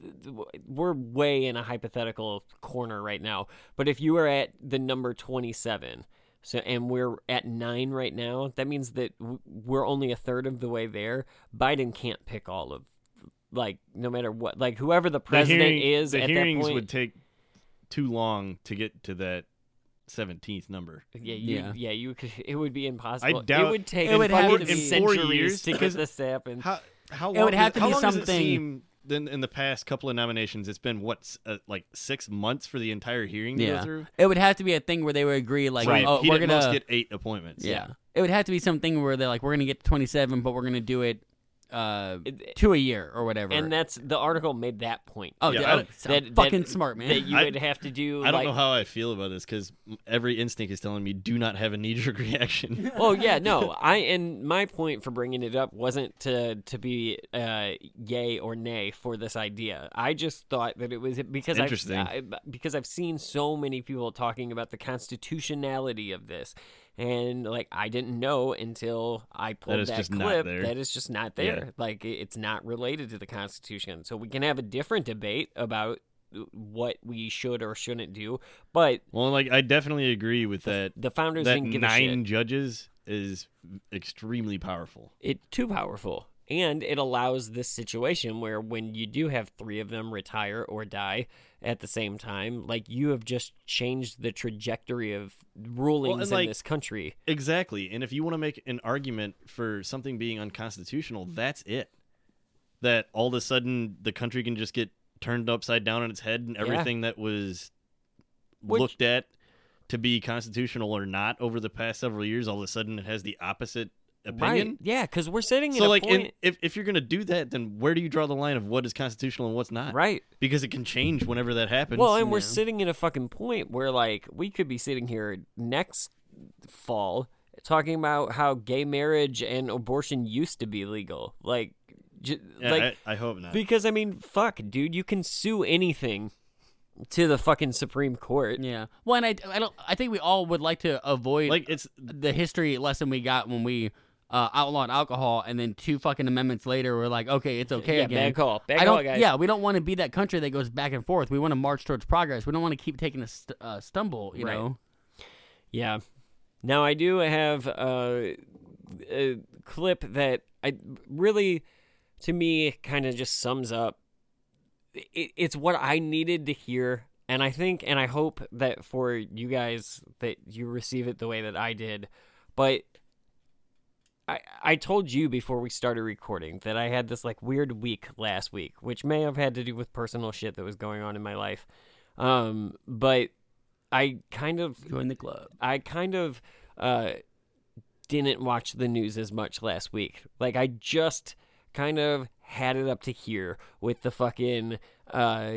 we're way in a hypothetical corner right now, but if you are at the number twenty seven. So and we're at nine right now. That means that we're only a third of the way there. Biden can't pick all of like no matter what like whoever the president the hearing- is the at that hearings point would take too long to get to that 17th number. yeah you, yeah you could it would be impossible I doubt it would take It would four- in four centuries to get because this to happen How how It would have does- to be long does it something- then in the past couple of nominations, it's been what uh, like six months for the entire hearing to yeah, go through. it would have to be a thing where they would agree, like, Right. oh, He'd we're gonna get eight appointments. Yeah. it would have to be something where they're like, we're gonna get to 27, but we're gonna do it uh two a year or whatever. and that's the article made that point Oh, Yeah, yeah, I oh, sound fucking smart, man. that you I- would have to do I don't like, know how I feel about this because every instinct is telling me do not have a knee jerk reaction. oh yeah, no. I and my point for bringing it up wasn't to to be uh, yay or nay for this idea. I just thought that it was because Interesting. I've, I, because I've seen so many people talking about the constitutionality of this, and like I didn't know until I pulled that clip that it's just not Yeah. there. Like it's not related to the Constitution. So we can have a different debate about uh, what we should or shouldn't do, but well, like I definitely agree with that. the founders that didn't give nine judges is extremely powerful. it too powerful and it allows this situation where when you do have three of them retire or die at the same time like you have just changed the trajectory of rulings in like, this country Exactly. And if you want to make an argument for something being unconstitutional, that's it. That all of a sudden the country can just get turned upside down on its head and Yeah. everything that was Which- looked at to be constitutional or not over the past several years, all of a sudden it has the opposite opinion. right yeah because we're sitting So at like a point in, if if you're going to do that, then where do you draw the line of what is constitutional and what's not? Right. Because it can change whenever that happens. well and we're sitting in a fucking point where like we could be sitting here next fall talking about how gay marriage and abortion used to be legal like j- Yeah, like I, I hope not. Because I mean, fuck, dude, you can sue anything to the fucking Supreme Court. Yeah. Well, and I, I don't. I think we all would like to avoid like it's the history lesson we got when we uh, outlawed alcohol, and then two fucking amendments later, we're like, okay, it's okay Yeah, again. bad call. Bad I call, don't. guys. Yeah, we don't want to be that country that goes back and forth. We want to march towards progress. We don't want to keep taking a st- uh, stumble. You Right. know. Yeah. Now I do have uh, a clip that I really, to me, kind of just sums up. It, it's what I needed to hear, and I think, and I hope that for you guys that you receive it the way that I did. But I I told you before we started recording that I had this like weird week last week, which may have had to do with personal shit that was going on in my life. Um, but I kind of join the club. I kind of uh didn't watch the news as much last week. Like I just kind of had it up to here with the fucking uh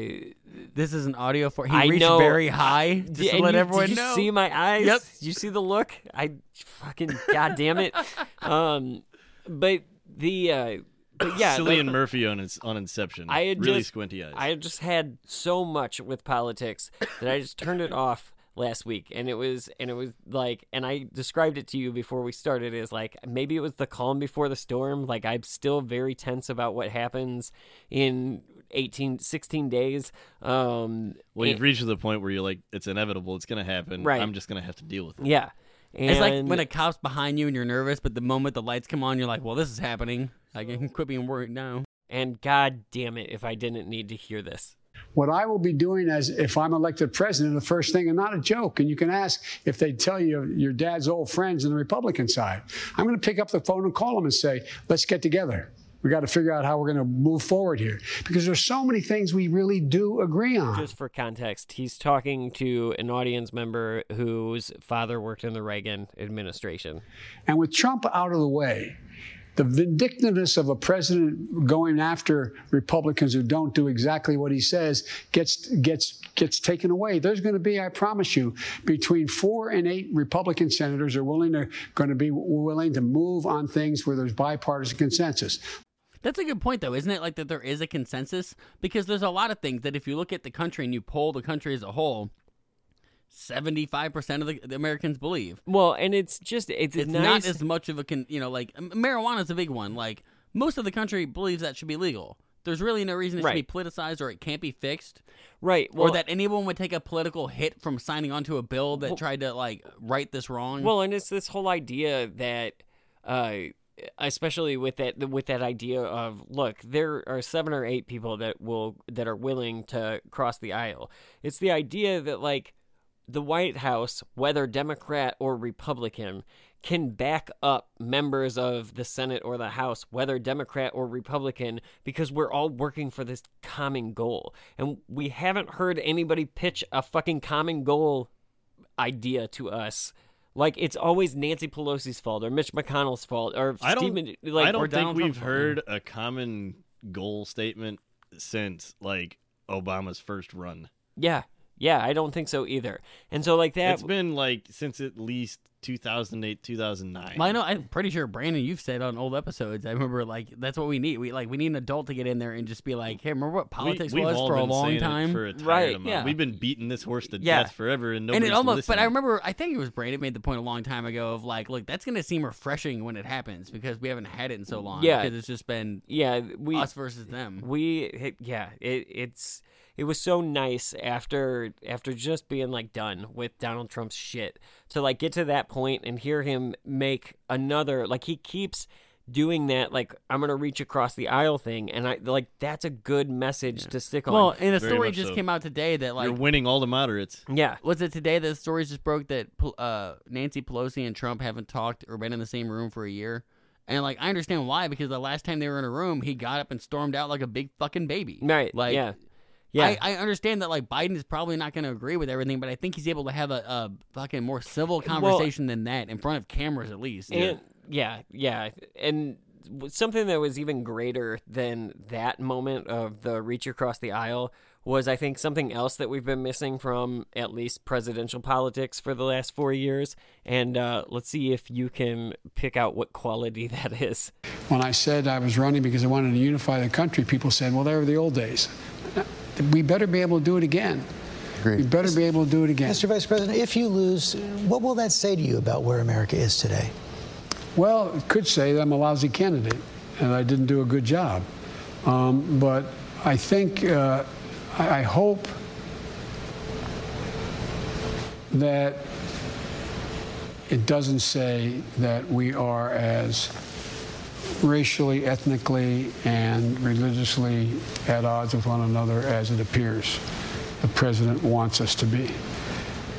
This is an audio for. He I reached know, very high. Just yeah, to and let you- everyone did you know. see my eyes? Yep. Did you see the look? I fucking goddamn it. Um, but the uh, but yeah, Cillian like- Murphy on its on Inception. I had really just, squinty eyes. I had just had so much with politics that I just turned it off last week, and it was and it was like, and I described it to you before we started as like maybe it was the calm before the storm. Like I'm still very tense about what happens in 18, 16 days. Um, well, you've and- reached the point where you're like, it's inevitable. It's going to happen. Right. I'm just going to have to deal with it. yeah. it's like when a cop's behind you and you're nervous, but the moment the lights come on, you're like, "Well, this is happening. I can quit being worried now." And god damn it, if I didn't need to hear this. What I will be doing as if I'm elected president, the first thing, and not a joke, and you can ask if they tell you your dad's old friends on the Republican side. I'm going to pick up the phone and call them and say, let's get together. We got to figure out how we're going to move forward here because there's so many things we really do agree on. Just for context, he's talking to an audience member whose father worked in the Reagan administration. And with Trump out of the way, the vindictiveness of a president going after Republicans who don't do exactly what he says gets gets gets taken away. There's going to be, I promise you, between four and eight Republican senators are willing to going to be willing to move on things where there's bipartisan consensus. That's a good point, though, isn't it? Like that there is a consensus because there's a lot of things that if you look at the country and you poll the country as a whole, seventy-five percent of the, the Americans believe. Well, and it's just it's, It's nice. not as much of a con, you know, like m- marijuana's a big one. Like most of the country believes that should be legal. There's really no reason it Right. should be politicized or it can't be fixed. Right. or that anyone would take a political hit from signing onto a bill that tried to like right this wrong. Well, and it's this whole idea that, uh, especially with that with that idea of look, there are seven or eight people that will that are willing to cross the aisle. It's the idea that like the White House, whether Democrat or Republican, can back up members of the Senate or the House, whether Democrat or Republican, because we're all working for this common goal. And we haven't heard anybody pitch a fucking common goal idea to us. Like it's always Nancy Pelosi's fault or Mitch McConnell's fault or I don't. Stephen. Like I don't think we've heard a common goal statement since like Obama's first run. Yeah, yeah, I don't think so either. And so like that. It's been like since at least 2008, 2009. Well, I know. I'm pretty sure Brandon, you've said on old episodes. I remember like that's what we need. We like we need an adult to get in there and just be like, "Hey, remember what politics we, we've was for a been long time?" For a right? amount. Yeah. We've been beating this horse to Yeah. death forever, and and it almost, listening. but I remember, I think it was Brandon made the point a long time ago of like, look, that's gonna seem refreshing when it happens because we haven't had it in so long. Yeah. because it's just been yeah we us versus them. we it- yeah it, it's it was so nice after after just being like done with donald trump's shit to like get to that point and hear him make another like he keeps doing that like i'm gonna reach across the aisle thing and i like that's a good message to stick on Well, and a Very story just so. came out today that like You're winning all the moderates. yeah was it today that the stories just broke that uh, Nancy Pelosi and Trump haven't talked or been in the same room for a year? And like I understand why because the last time they were in a room, he got up and stormed out like a big fucking baby. right Like yeah yeah I, I understand that like Biden is probably not going to agree with everything, but I think he's able to have a, a fucking more civil conversation than that in front of cameras at least. And yeah, yeah, and something that was even greater than that moment of the reach across the aisle was, I think, something else that we've been missing from at least presidential politics for the last four years. And uh, let's see if you can pick out what quality that is. When I said I was running because I wanted to unify the country, people said, well, they were the old days. We better be able to do it again. We better be able to do it again. Mr. Vice President, if you lose, what will that say to you about where America is today? Well, it could say that I'm a lousy candidate and I didn't do a good job. Um, but I think, uh, I, I hope that it doesn't say that we are as racially, ethnically, and religiously at odds with one another as it appears the president wants us to be.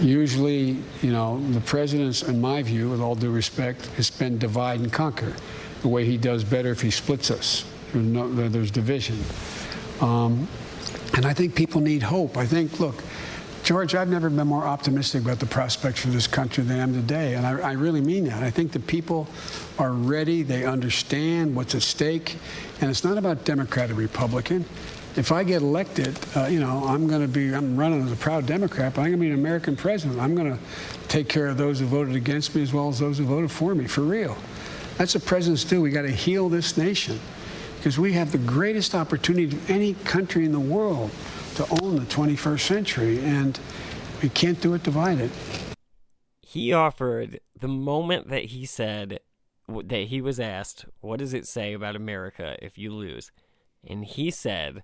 Usually, you know, the president's, in my view, with all due respect, has been divide and conquer. The way he does better if he splits us. There's, no, there's division. Um, and I think people need hope. I think, look, George, I've never been more optimistic about the prospects for this country than I am today. And I, I really mean that. I think the people are ready, they understand what's at stake. And it's not about Democrat or Republican. If I get elected, uh, you know, I'm going to be, I'm running as a proud Democrat, but I'm going to be an American president. I'm going to take care of those who voted against me as well as those who voted for me, for real. That's what presidents do. We got to heal this nation because we have the greatest opportunity of any country in the world to own the 21st century, and we can't do it divided. He offered the moment that he said that he was asked, What does it say about America if you lose? And he said,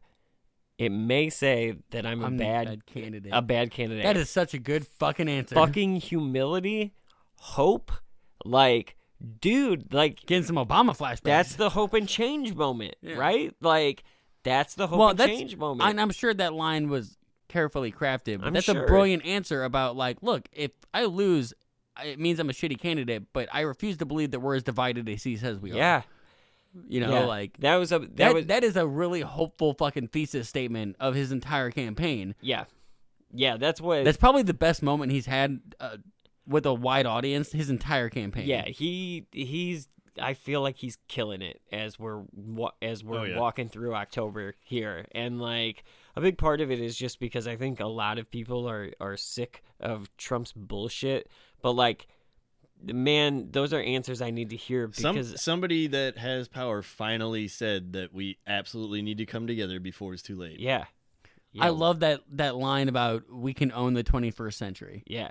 It may say that I'm a I'm a bad, bad candidate." A bad candidate. That is such a good fucking answer. fucking humility, hope, like, dude, like getting some Obama flashbacks. That's the hope and change moment, right? Like, that's the hope well, that's, change moment. And I'm sure that line was carefully crafted, but I'm that's sure. a brilliant answer about like, look, if I lose, it means I'm a shitty candidate, but I refuse to believe that we're as divided as he says we are. yeah, You know, Yeah. like That was a- that that, was- that is a really hopeful fucking thesis statement of his entire campaign. Yeah, yeah, that's what. That's probably the best moment he's had uh, with a wide audience his entire campaign. Yeah, he he's. I feel like he's killing it as we're as we're Oh, yeah. walking through October here, and like a big part of it is just because I think a lot of people are are sick of Trump's bullshit. But like, man, those are answers I need to hear Some because somebody that has power finally said that we absolutely need to come together before it's too late. yeah, I love that that line about we can own the 21st century. yeah.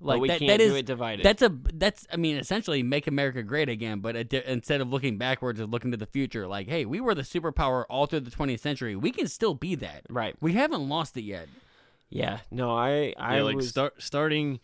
Like but we that, can't that do is it divided. that's a that's I mean essentially make America great again, but di- instead of looking backwards and looking to the future, like hey, we were the superpower all through the 20th century. We can still be that. Right. We haven't lost it yet. yeah. No, I I yeah, like was start starting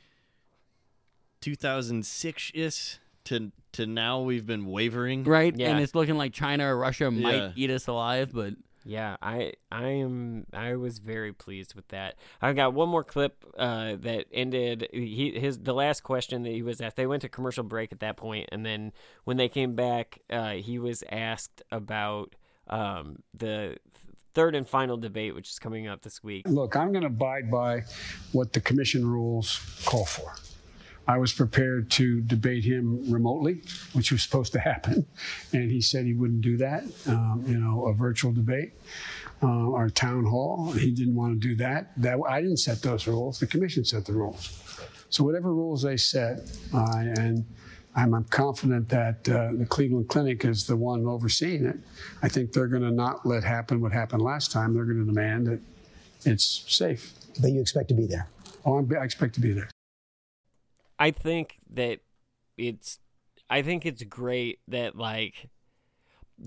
2006 ish to to now we've been wavering. Right? Yeah. And it's looking like China or Russia might Yeah. eat us alive, but Yeah, I I am I was very pleased with that. I've got one more clip uh, that ended he his the last question that he was asked. They went to commercial break at that point, and then when they came back, uh, he was asked about um, the third and final debate, which is coming up this week. Look, I'm going to abide by what the commission rules call for. I was prepared to debate him remotely, which was supposed to happen, and he said he wouldn't do that. Um, you know, a virtual debate uh, or a town hall. He didn't want to do that. That I didn't set those rules. The commission set the rules. So whatever rules they set, uh, and I'm, I'm confident that uh, the Cleveland Clinic is the one overseeing it. I think they're going to not let happen what happened last time. They're going to demand that it's safe. But you expect to be there. Oh, I'm, I expect to be there. I think that it's I think it's great that like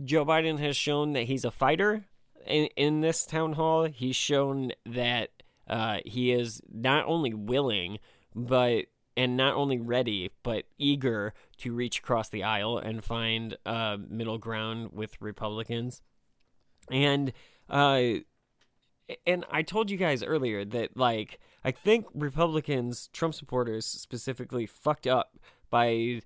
Joe Biden has shown that he's a fighter in in this town hall. He's shown that uh, he is not only willing but and not only ready but eager to reach across the aisle and find uh, middle ground with Republicans. And uh and I told you guys earlier that like I think Republicans, Trump supporters specifically, fucked up by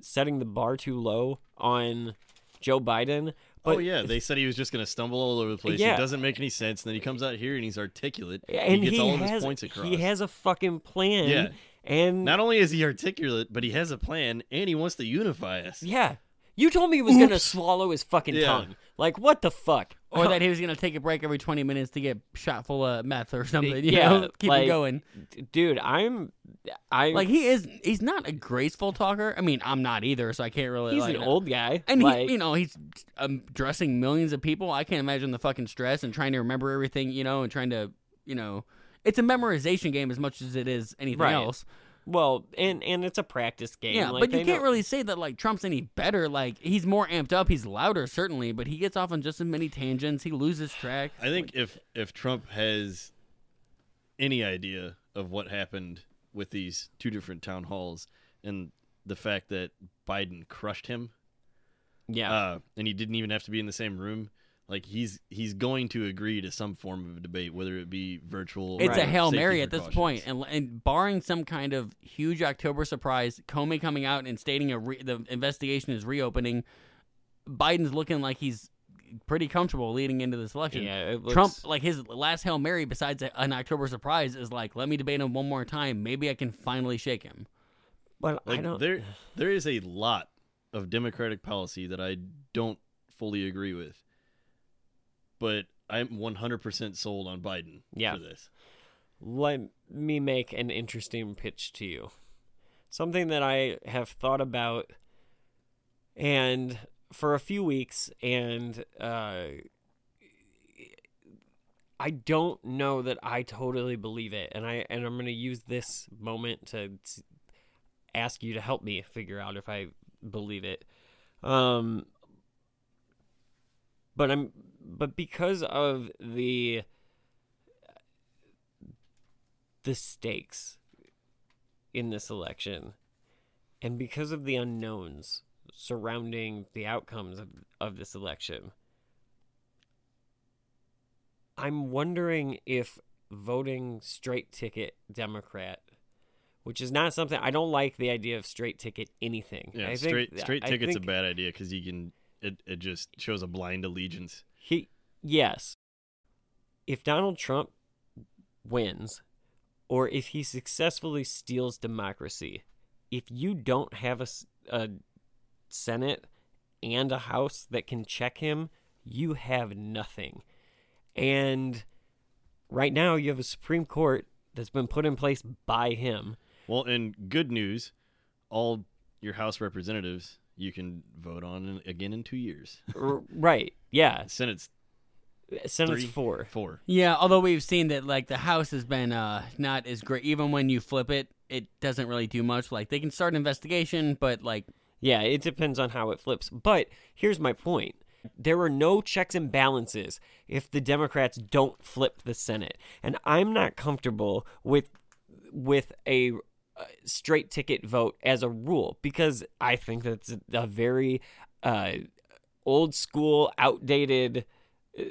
setting the bar too low on Joe Biden. But oh yeah, they said he was just going to stumble all over the place. Yeah. It doesn't make any sense. And then he comes out here and he's articulate. and he gets all of has his points across. he has a fucking plan. Yeah. and Not only is he articulate, but he has a plan and he wants to unify us. yeah. You told me he was gonna swallow his fucking Yeah. tongue. Like what the fuck? or that he was gonna take a break every 20 minutes to get shot full of meth or something. You yeah, know, keep like, it going. dude. I'm, I Like he is, he's not a graceful talker. I mean, I'm not either, so I can't really. He's like, an old guy, and like- he, you know, he's um, addressing millions of people. I can't imagine the fucking stress and trying to remember everything, you know, and trying to, you know, it's a memorization game as much as it is anything Right. else. Well, and and it's a practice game. Yeah, like, but you can't know- really say that like Trump's any better. Like he's more amped up, he's louder certainly, but he gets off on just as many tangents. He loses track. I think if if Trump has any idea of what happened with these two different town halls and the fact that Biden crushed him, yeah, uh, and he didn't even have to be in the same room, like he's he's going to agree to some form of a debate, whether it be virtual. It's or a hail mary at this point, and, and barring some kind of huge October surprise, Comey coming out and stating a re- the investigation is reopening, Biden's looking like he's pretty comfortable leading into this election. Yeah, it Trump, like his last hail mary, besides an October surprise, is like, let me debate him one more time. Maybe I can finally shake him. But Like I don't. there there is a lot of democratic policy that I don't fully agree with. But I'm 100% sold on Biden Yeah. for this. let me make an interesting pitch to you. Something that I have thought about and for a few weeks and uh I don't know that I totally believe it and I and I'm going to use this moment to ask you to help me figure out if I believe it. Um but I'm but because of the the stakes in this election and because of the unknowns surrounding the outcomes of, of this election i'm wondering if voting straight ticket democrat which is not something i don't like the idea of straight ticket anything Yeah, I straight think, straight ticket's think- a bad idea because you can it it just shows a blind allegiance. He yes. If Donald Trump wins or if he successfully steals democracy, if you don't have a, a Senate and a House that can check him, you have nothing. And right now you have a Supreme Court that's been put in place by him. Well, and good news, all your House representatives you can vote on again in two years. Right. Yeah. Senate's Senate's three, four. Four. Yeah, although we've seen that like the House has been uh not as great. Even when you flip it, it doesn't really do much. Like they can start an investigation, but like Yeah, it depends on how it flips. But here's my point. There are no checks and balances if the Democrats don't flip the Senate. And I'm not comfortable with with a uh, straight ticket vote as a rule because I think that's a, a very uh, old school, outdated uh,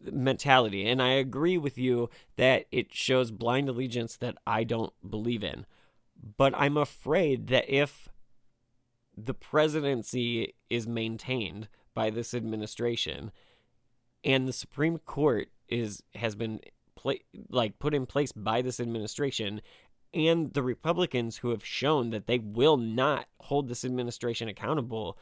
mentality. And I agree with you that it shows blind allegiance that I don't believe in. But I'm afraid that if the presidency is maintained by this administration and the Supreme Court is has been pla- like put in place by this administration and the Republicans who have shown that they will not hold this administration accountable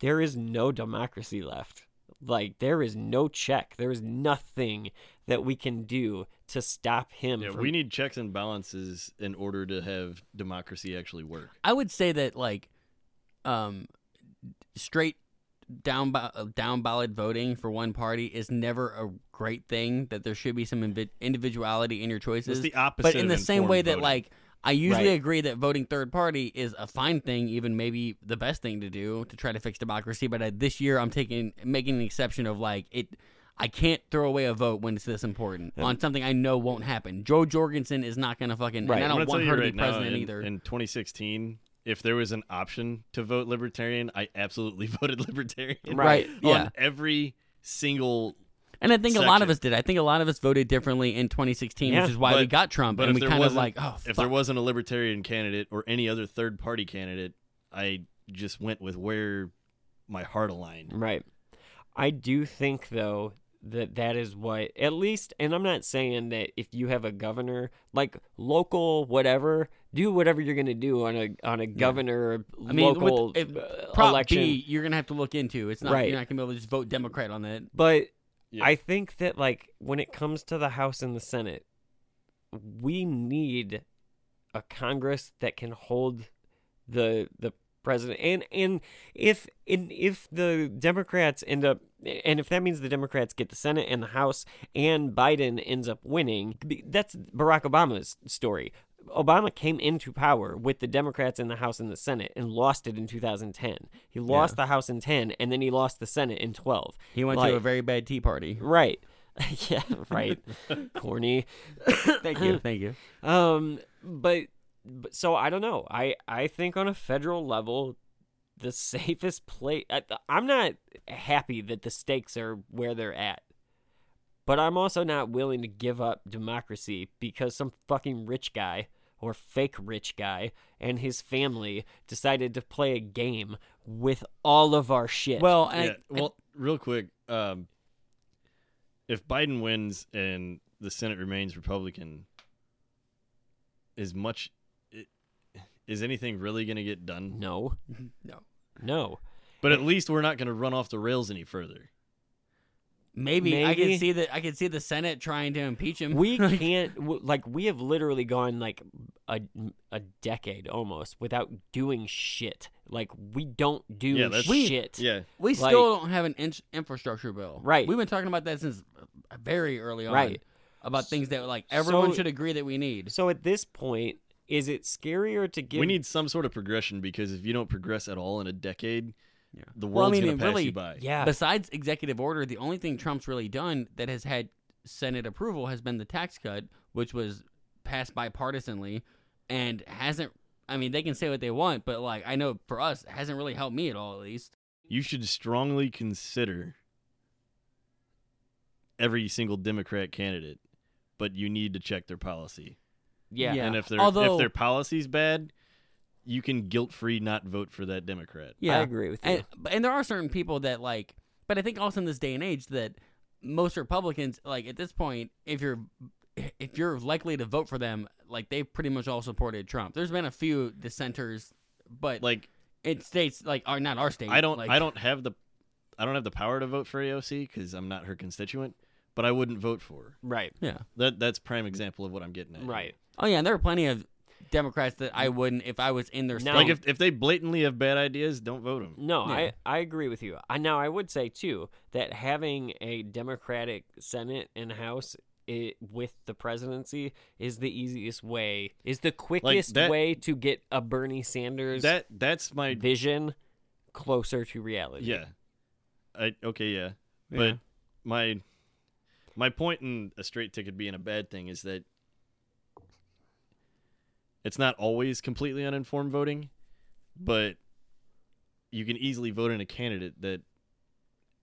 there is no democracy left. Like there is no check. There is nothing that we can do to stop him Yeah, from we need checks and balances in order to have democracy actually work. I would say that like um straight down ba- uh, down ballot voting for one party is never a great thing that there should be some invi- individuality in your choices. It's the opposite but in of the same way informed that like I usually Right. agree that voting third party is a fine thing, even maybe the best thing to do to try to fix democracy. But uh, this year, I'm taking making an exception of like it. I can't throw away a vote when it's this important on something I know won't happen. Jo Jorgensen is not going to fucking. Right. And I don't want her you to right be now, president in, either. In 2016, if there was an option to vote libertarian, I absolutely voted libertarian. Right, On yeah. every single. And I think a lot of us did. I think a lot of us voted differently in 2016, Yeah, which is why we got Trump, But and if we there kind of wasn't- like, oh, if fuck. there wasn't a libertarian candidate or any other third party candidate, I just went with where my heart aligned. Right. I do think though that that is what at least and I'm not saying that if you have a governor like local whatever do whatever you're going to do on a on a governor I mean, local with, if, uh, Prop election B, you're gonna have to look into. It's not Right. you're not gonna be able to just vote Democrat on that. but Yeah. I think that like when it comes to the House and the Senate we need a Congress that can hold the the president and and if and if the Democrats end up and if that means the Democrats get the Senate and the House and Biden ends up winning that's Barack Obama's story Obama came into power with the Democrats in the House and the Senate and lost it in 2010 he lost the House in 10 and then he lost the Senate in 12 He went Like- to a very bad Tea Party. right yeah right corny Thank you, thank you. um, but, but so I don't know. I I think on a federal level, the safest place. I'm not happy that the stakes are where they're at, but I'm also not willing to give up democracy because some fucking rich guy or fake rich guy and his family decided to play a game with all of our shit. Well, and Yeah, well, real quick, um, if Biden wins and the Senate remains Republican, is much i- is anything really going to get done? no, no, no. But at least we're not going to run off the rails any further. Maybe, I can see that. I can see the Senate trying to impeach him. we can't like we have literally gone like a a decade almost without doing shit. Like we don't do Yeah, that's- We- shit. Yeah, We Like- still don't have an in- infrastructure bill. Right. We've been talking about that since very early on. Right. About things that like everyone So- should agree that we need. So at this point, is it scarier to give? we need some sort of progression because if you don't progress at all in a decade, the Well, I world's mean, going to pass really, you by. Yeah. Besides executive order, the only thing Trump's really done that has had Senate approval has been the tax cut, which was passed bipartisanly and hasn't. I mean, they can say what they want, but like I know for us, it hasn't really helped me at all. At least. You should strongly consider every single Democrat candidate, but you need to check their policy. yeah. Yeah. And if their Although- if their policy's bad, you can guilt free not vote for that Democrat. Yeah, I agree with you. And, and there are certain people that like, but I think also in this day and age that most Republicans, like at this point, if you're if you're likely to vote for them, like they've pretty much all supported Trump. There's been a few dissenters, but Like in states like are not our state. I don't Like, I don't have the I don't have the power to vote for AOC because I'm not her constituent, but I wouldn't vote for her. Right. Yeah. That that's prime example of what I'm getting at. Right. Oh yeah, and there are plenty of Democrats that I wouldn't if I was in their state. Like if if they blatantly have bad ideas, don't vote them. No, Yeah. I, I agree with you. I now I would say too that having a Democratic Senate and House i with the presidency is the easiest way, is the quickest that- way to get a Bernie Sanders That that's my vision closer to reality. Yeah. I okay, yeah. Yeah. But my my point in a straight ticket being a bad thing is that it's not always completely uninformed voting, but you can easily vote in a candidate that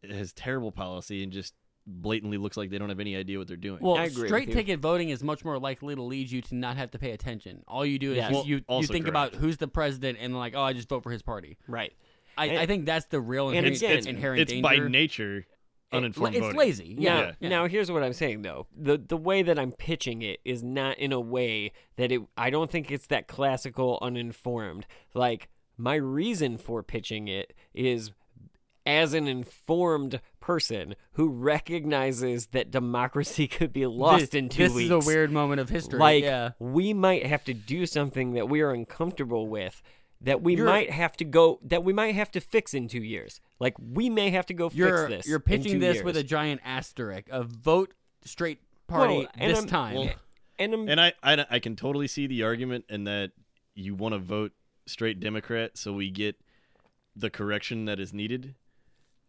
has terrible policy and just blatantly looks like they don't have any idea what they're doing. Well, straight ticket voting is much more likely to lead you to not have to pay attention. All you do is Yes. you, Well, you, you also think correct. about who's the president and like, oh, I just vote for his party. Right. I, And- I think that's the real and inherent, again, inherent it's danger. by nature uninformed it's voting. lazy. Now, Yeah. now here's what I'm saying though. The the way that I'm pitching it is not in a way that it I don't think it's that classical uninformed. Like my reason for pitching it is as an informed person who recognizes that democracy could be lost This- in two this weeks. This is a weird moment of history, Like yeah. we might have to do something that we are uncomfortable with. That we You're- might have to go. That we might have to fix in two years. Like we may have to go You're fix this. you're in pitching two this with a giant asterisk of vote straight party Well, and this I'm- time. Well, and I'm, and I, I I can totally see the argument in that you want to vote straight Democrat so we get the correction that is needed.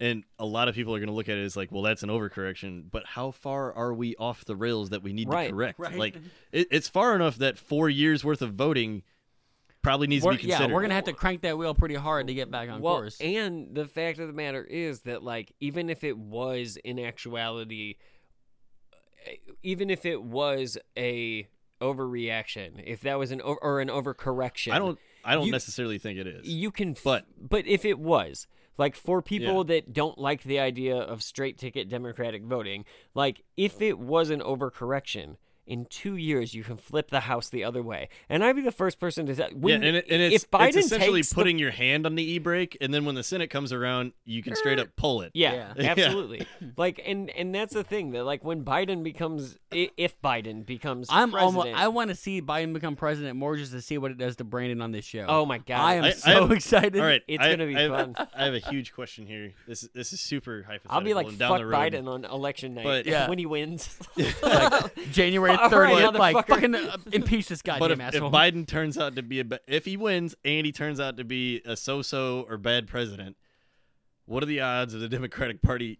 And a lot of people are going to look at it as like, well, that's an overcorrection. But how far are we off the rails that we need Right, to correct? right. Like, it, it's far enough that four years worth of voting probably needs We're- to be considered. yeah, we're gonna have to crank that wheel pretty hard to get back on well, course. and the fact of the matter is that, like, even if it was in actuality, eh, even if it was a overreaction, if that was an o- or an overcorrection, I don't. I don't you- necessarily think it is. You can, but but if it was like for people Yeah. that don't like the idea of straight ticket Democratic voting, like if it was an overcorrection. In two years, you can flip the House the other way, and I'd be the first person to say. When, yeah, and, it, and it's, if Biden it's essentially takes the putting your hand on the e brake, and then when the Senate comes around, you can straight up pull it. Yeah, Yeah. absolutely. like, and and that's the thing that like when Biden becomes, if Biden becomes, I'm almost. I want to see Biden become president more just to see what it does to Brandon on this show. Oh my God. I am I- I so have- excited. All right, It's I- gonna be I have, fun. I have a huge question here. This is this is super hypothetical. I'll be like and down fuck the road. Biden on election night But- Yeah. when he wins. January All right, thirtieth, like motherfucker. fucking uh, impeach this goddamn But if, if. Biden turns out to be a ba- if he wins and he turns out to be a so-so or bad president, what are the odds of the Democratic Party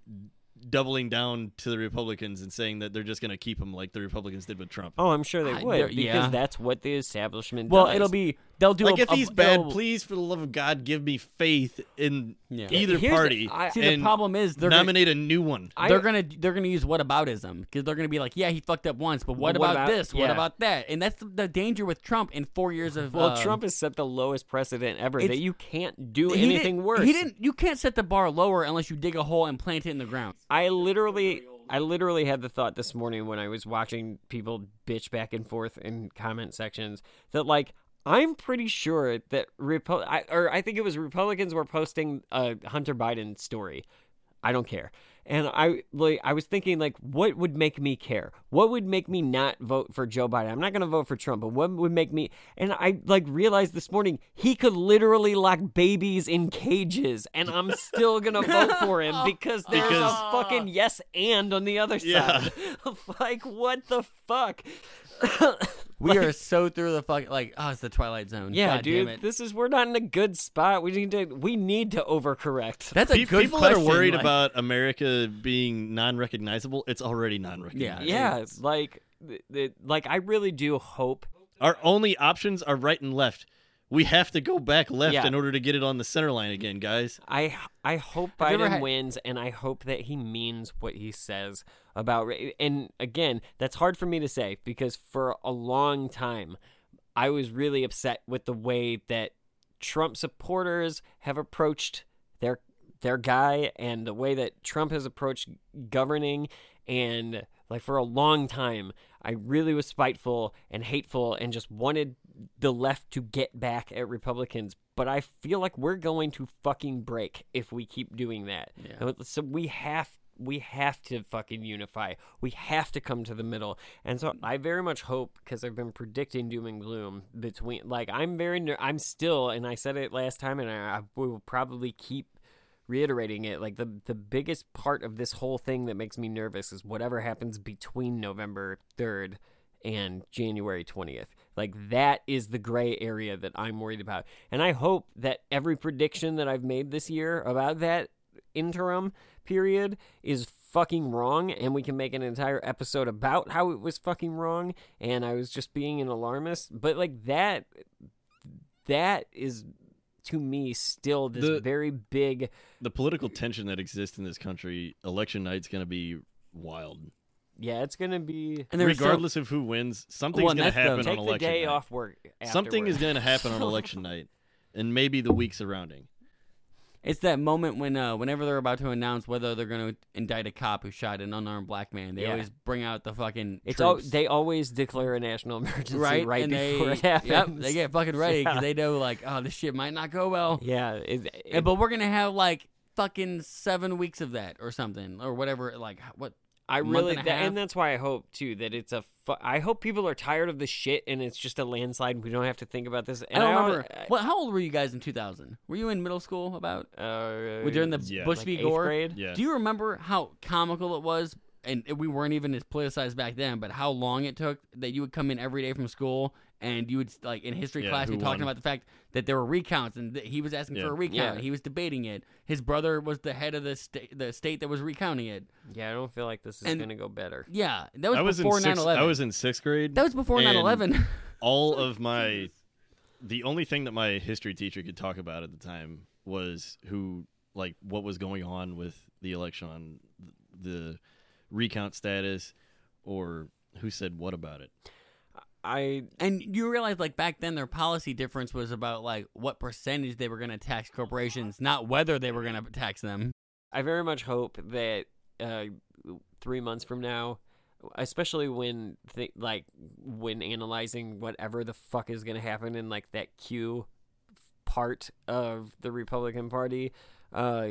doubling down to the Republicans and saying that they're just going to keep him like the Republicans did with Trump? oh, I'm sure they I- would they're- because yeah. that's what the establishment. well, does. it'll be they'll do like a, if a- he's bad, please for the love of God, give me faith in Yeah. either Here's the- party. I- See, the problem is they're gonna- nominate a new one. I- they're gonna they're gonna use whataboutism because they're gonna be like, yeah, he fucked up once, but what, what about, about- this? What about that? And that's the, the danger with Trump in four years of well, um, Trump has set the lowest precedent ever that you can't do anything didn't- worse. He didn't. You can't set the bar lower unless you dig a hole and plant it in the ground. I literally I literally had the thought this morning when I was watching people bitch back and forth in comment sections that like I'm pretty sure that Repu- I, or I think it was Republicans were posting a Hunter Biden story. I don't care. And I like I was thinking like what would make me care? What would make me not vote for Joe Biden? I'm not going to vote for Trump, but what would make me and I like realized this morning he could literally lock babies in cages and I'm still going to vote for him because there's a fucking yes and on the other Yeah. side. like what the fuck? We are so through the fuck. Like, oh, it's the Twilight Zone. Yeah, God dude, Damn it. this is we're not in a good spot. We need to we need to overcorrect. That's a Pe- good people question. that are worried like- about America being non-recognizable, it's already non-recognizable. yeah, it's like th- th- like I really do hope Our only options are right and left. We have to go back left Yeah. in order to get it on the center line again, guys. I I hope Have you Biden had- wins, and I hope that he means what he says about. And again, that's hard for me to say because for a long time, I was really upset with the way that Trump supporters have approached their their guy and the way that Trump has approached governing and like for a long time I really was spiteful and hateful and just wanted the left to get back at Republicans but I feel like we're going to fucking break if we keep doing that. Yeah. So we have we have to fucking unify. We have to come to the middle. And so I very much hope because I've been predicting doom and gloom between like I'm very ner- I'm still and I said it last time and I, I will probably keep reiterating it like the the biggest part of this whole thing that makes me nervous is whatever happens between November 3rd and January 20th. Like that is the gray area that I'm worried about. And I hope that every prediction that I've made this year about that interim period is fucking wrong and we can make an entire episode about how it was fucking wrong and I was just being an alarmist. But like that that is to me still this The- very big The political tension that exists in this country, election night's going to be wild. yeah, it's gonna be And there's so- Regardless of who wins, something's Well, and going to that's the- happen take on the election day night. off work. Something is going to happen on election night, and maybe the week surrounding. It's that moment when, uh, whenever they're about to announce whether they're going to indict a cop who shot an unarmed black man, they Yeah. always bring out the fucking. It's all, troops, they always declare a national emergency right, right, and before they, it happens. Yep, they get fucking ready because Yeah. they know like, oh, this shit might not go well. Yeah, it, And- but we're gonna have like fucking seven weeks of that or something or whatever. Like what? I month really, and a that, half? and that's why I hope too that it's a. Fu- I hope people are tired of the shit and it's just a landslide. and We don't have to think about this. I And don't al- remember. What? How old were you guys in 2000? Were you in middle school? About Uh, during the yeah. Bush like v Gore? grade? Yeah. Do you remember how comical it was? And we weren't even as politicized back then, but how long it took that you would come in every day from school and you would like in history Yeah, class who be talking won? about the fact that there were recounts and that he was asking Yeah. for a recount. Yeah. He was debating it. His brother was the head of the state, the state that was recounting it. Yeah, I don't feel like this is And- gonna go better. Yeah, that was I was before in 9/11. I was in sixth grade. That was before and 9/11. all of my, the only thing that my history teacher could talk about at the time was who, like, what was going on with the election on the recount status, or who said what about it. I And you realize, like back then, their policy difference was about like what percentage they were going to tax corporations, not whether they were going to tax them. I very much hope that uh, three months from now, especially when th- like when analyzing whatever the fuck is gonna happen in like that Q part of the Republican Party, uh,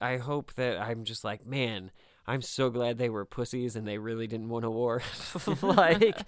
I hope that I'm just like, man, I'm so glad they were pussies and they really didn't want a war, like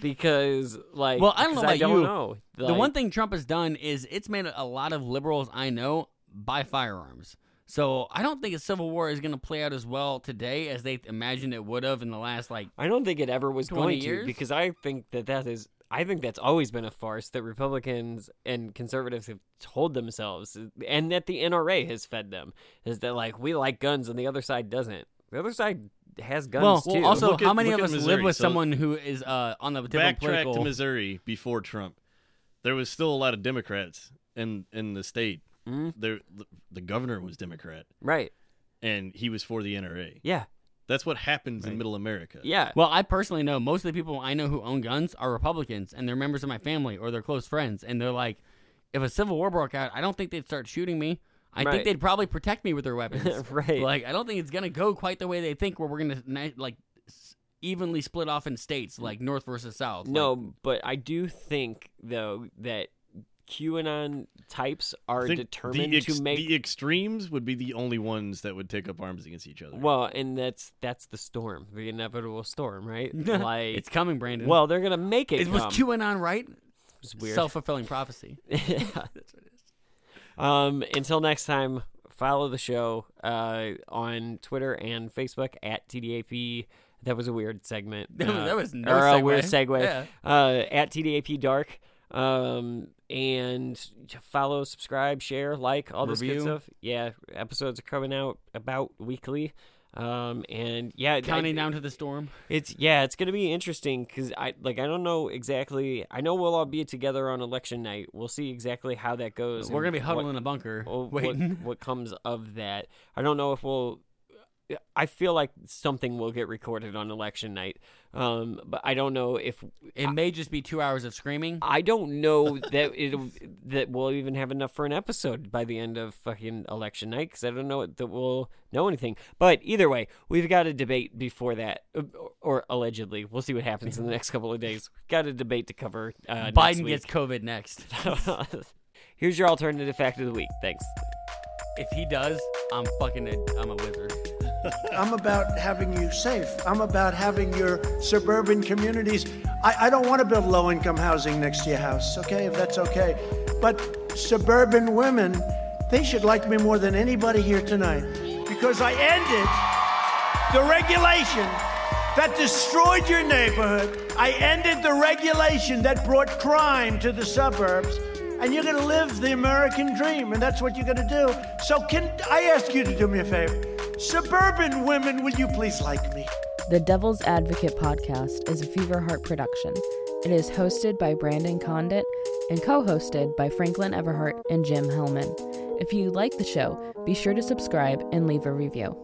because like Well, I don't know about don't you. know. the one thing Trump has done is it's made a lot of liberals I know buy firearms. So I don't think a civil war is going to play out as well today as they imagined it would have in the last like. I don't think it ever was 20 going years? to because I think that that is I think that's always been a farce that Republicans and conservatives have told themselves and that the NRA has fed them is that like we like guns and the other side doesn't. The other side has guns Well, too. well, also, Look how at- many of at us live with So- someone who is uh, on the different Backtrack political? to Missouri before Trump. There was still a lot of Democrats in in the state. Mhm. There, the, the governor was Democrat, right. and he was for the NRA. Yeah. That's what happens in Middle America. Yeah. Well, I personally know most of the people I know who own guns are Republicans, and they're members of my family or they're close friends, and they're like, if a civil war broke out, I don't think they'd start shooting me. I Right. think they'd probably protect me with their weapons. Right. Like, I don't think it's gonna go quite the way they think, where we're gonna like evenly split off in states, mm. like North versus South. Like, No, but I do think though that QAnon types are determined the ex- to make the extremes would be the only ones that would take up arms against each other. well, and that's that's the storm, the inevitable storm, right? like it's coming, Brandon. Well, they're gonna make it. it was. QAnon right? It's weird. Self fulfilling prophecy. yeah. That's what it is. Um, until next time, follow the show uh, on Twitter and Facebook at TDAP. That was a weird segment. That was- uh, that was no or a weird segue. Yeah. Uh, at TDAP Dark. Um, and follow, subscribe, share, like all this good stuff. Yeah, episodes are coming out about weekly. Um, and yeah, I- Counting down to the storm. it's yeah, it's gonna be interesting because I like I don't know exactly. I know we'll all be together on election night. We'll see exactly how that goes. We're gonna be huddled what- in a bunker what, waiting. what comes of that. I don't know if we'll I feel like something will get recorded on election night. Um, but I don't know if it may just be two hours of screaming. I don't know that it that we'll even have enough for an episode by the end of fucking election night because I don't know that we'll know anything. But either way, we've got a debate before that, or, or allegedly, we'll see what happens in the next couple of days. got a debate to cover. Uh, Biden gets COVID next. Here's your alternative fact of the week. Thanks. If he does, I'm fucking a, I'm a wizard. I'm about having you safe. I'm about having your suburban communities. I, I don't want to build low income housing next to your house, okay, if that's okay. But suburban women, they should like me more than anybody here tonight because I ended the regulation that destroyed your neighborhood. I ended the regulation that brought crime to the suburbs. And you're going to live the American dream, and that's what you're going to do. So, can I ask you to do me a favor? Suburban women, will you please like me? The Devil's Advocate podcast is a Fever Heart production. It is hosted by Brandon Condit and co hosted by Franklin Everhart and Jim Hellman. If you like the show, be sure to subscribe and leave a review.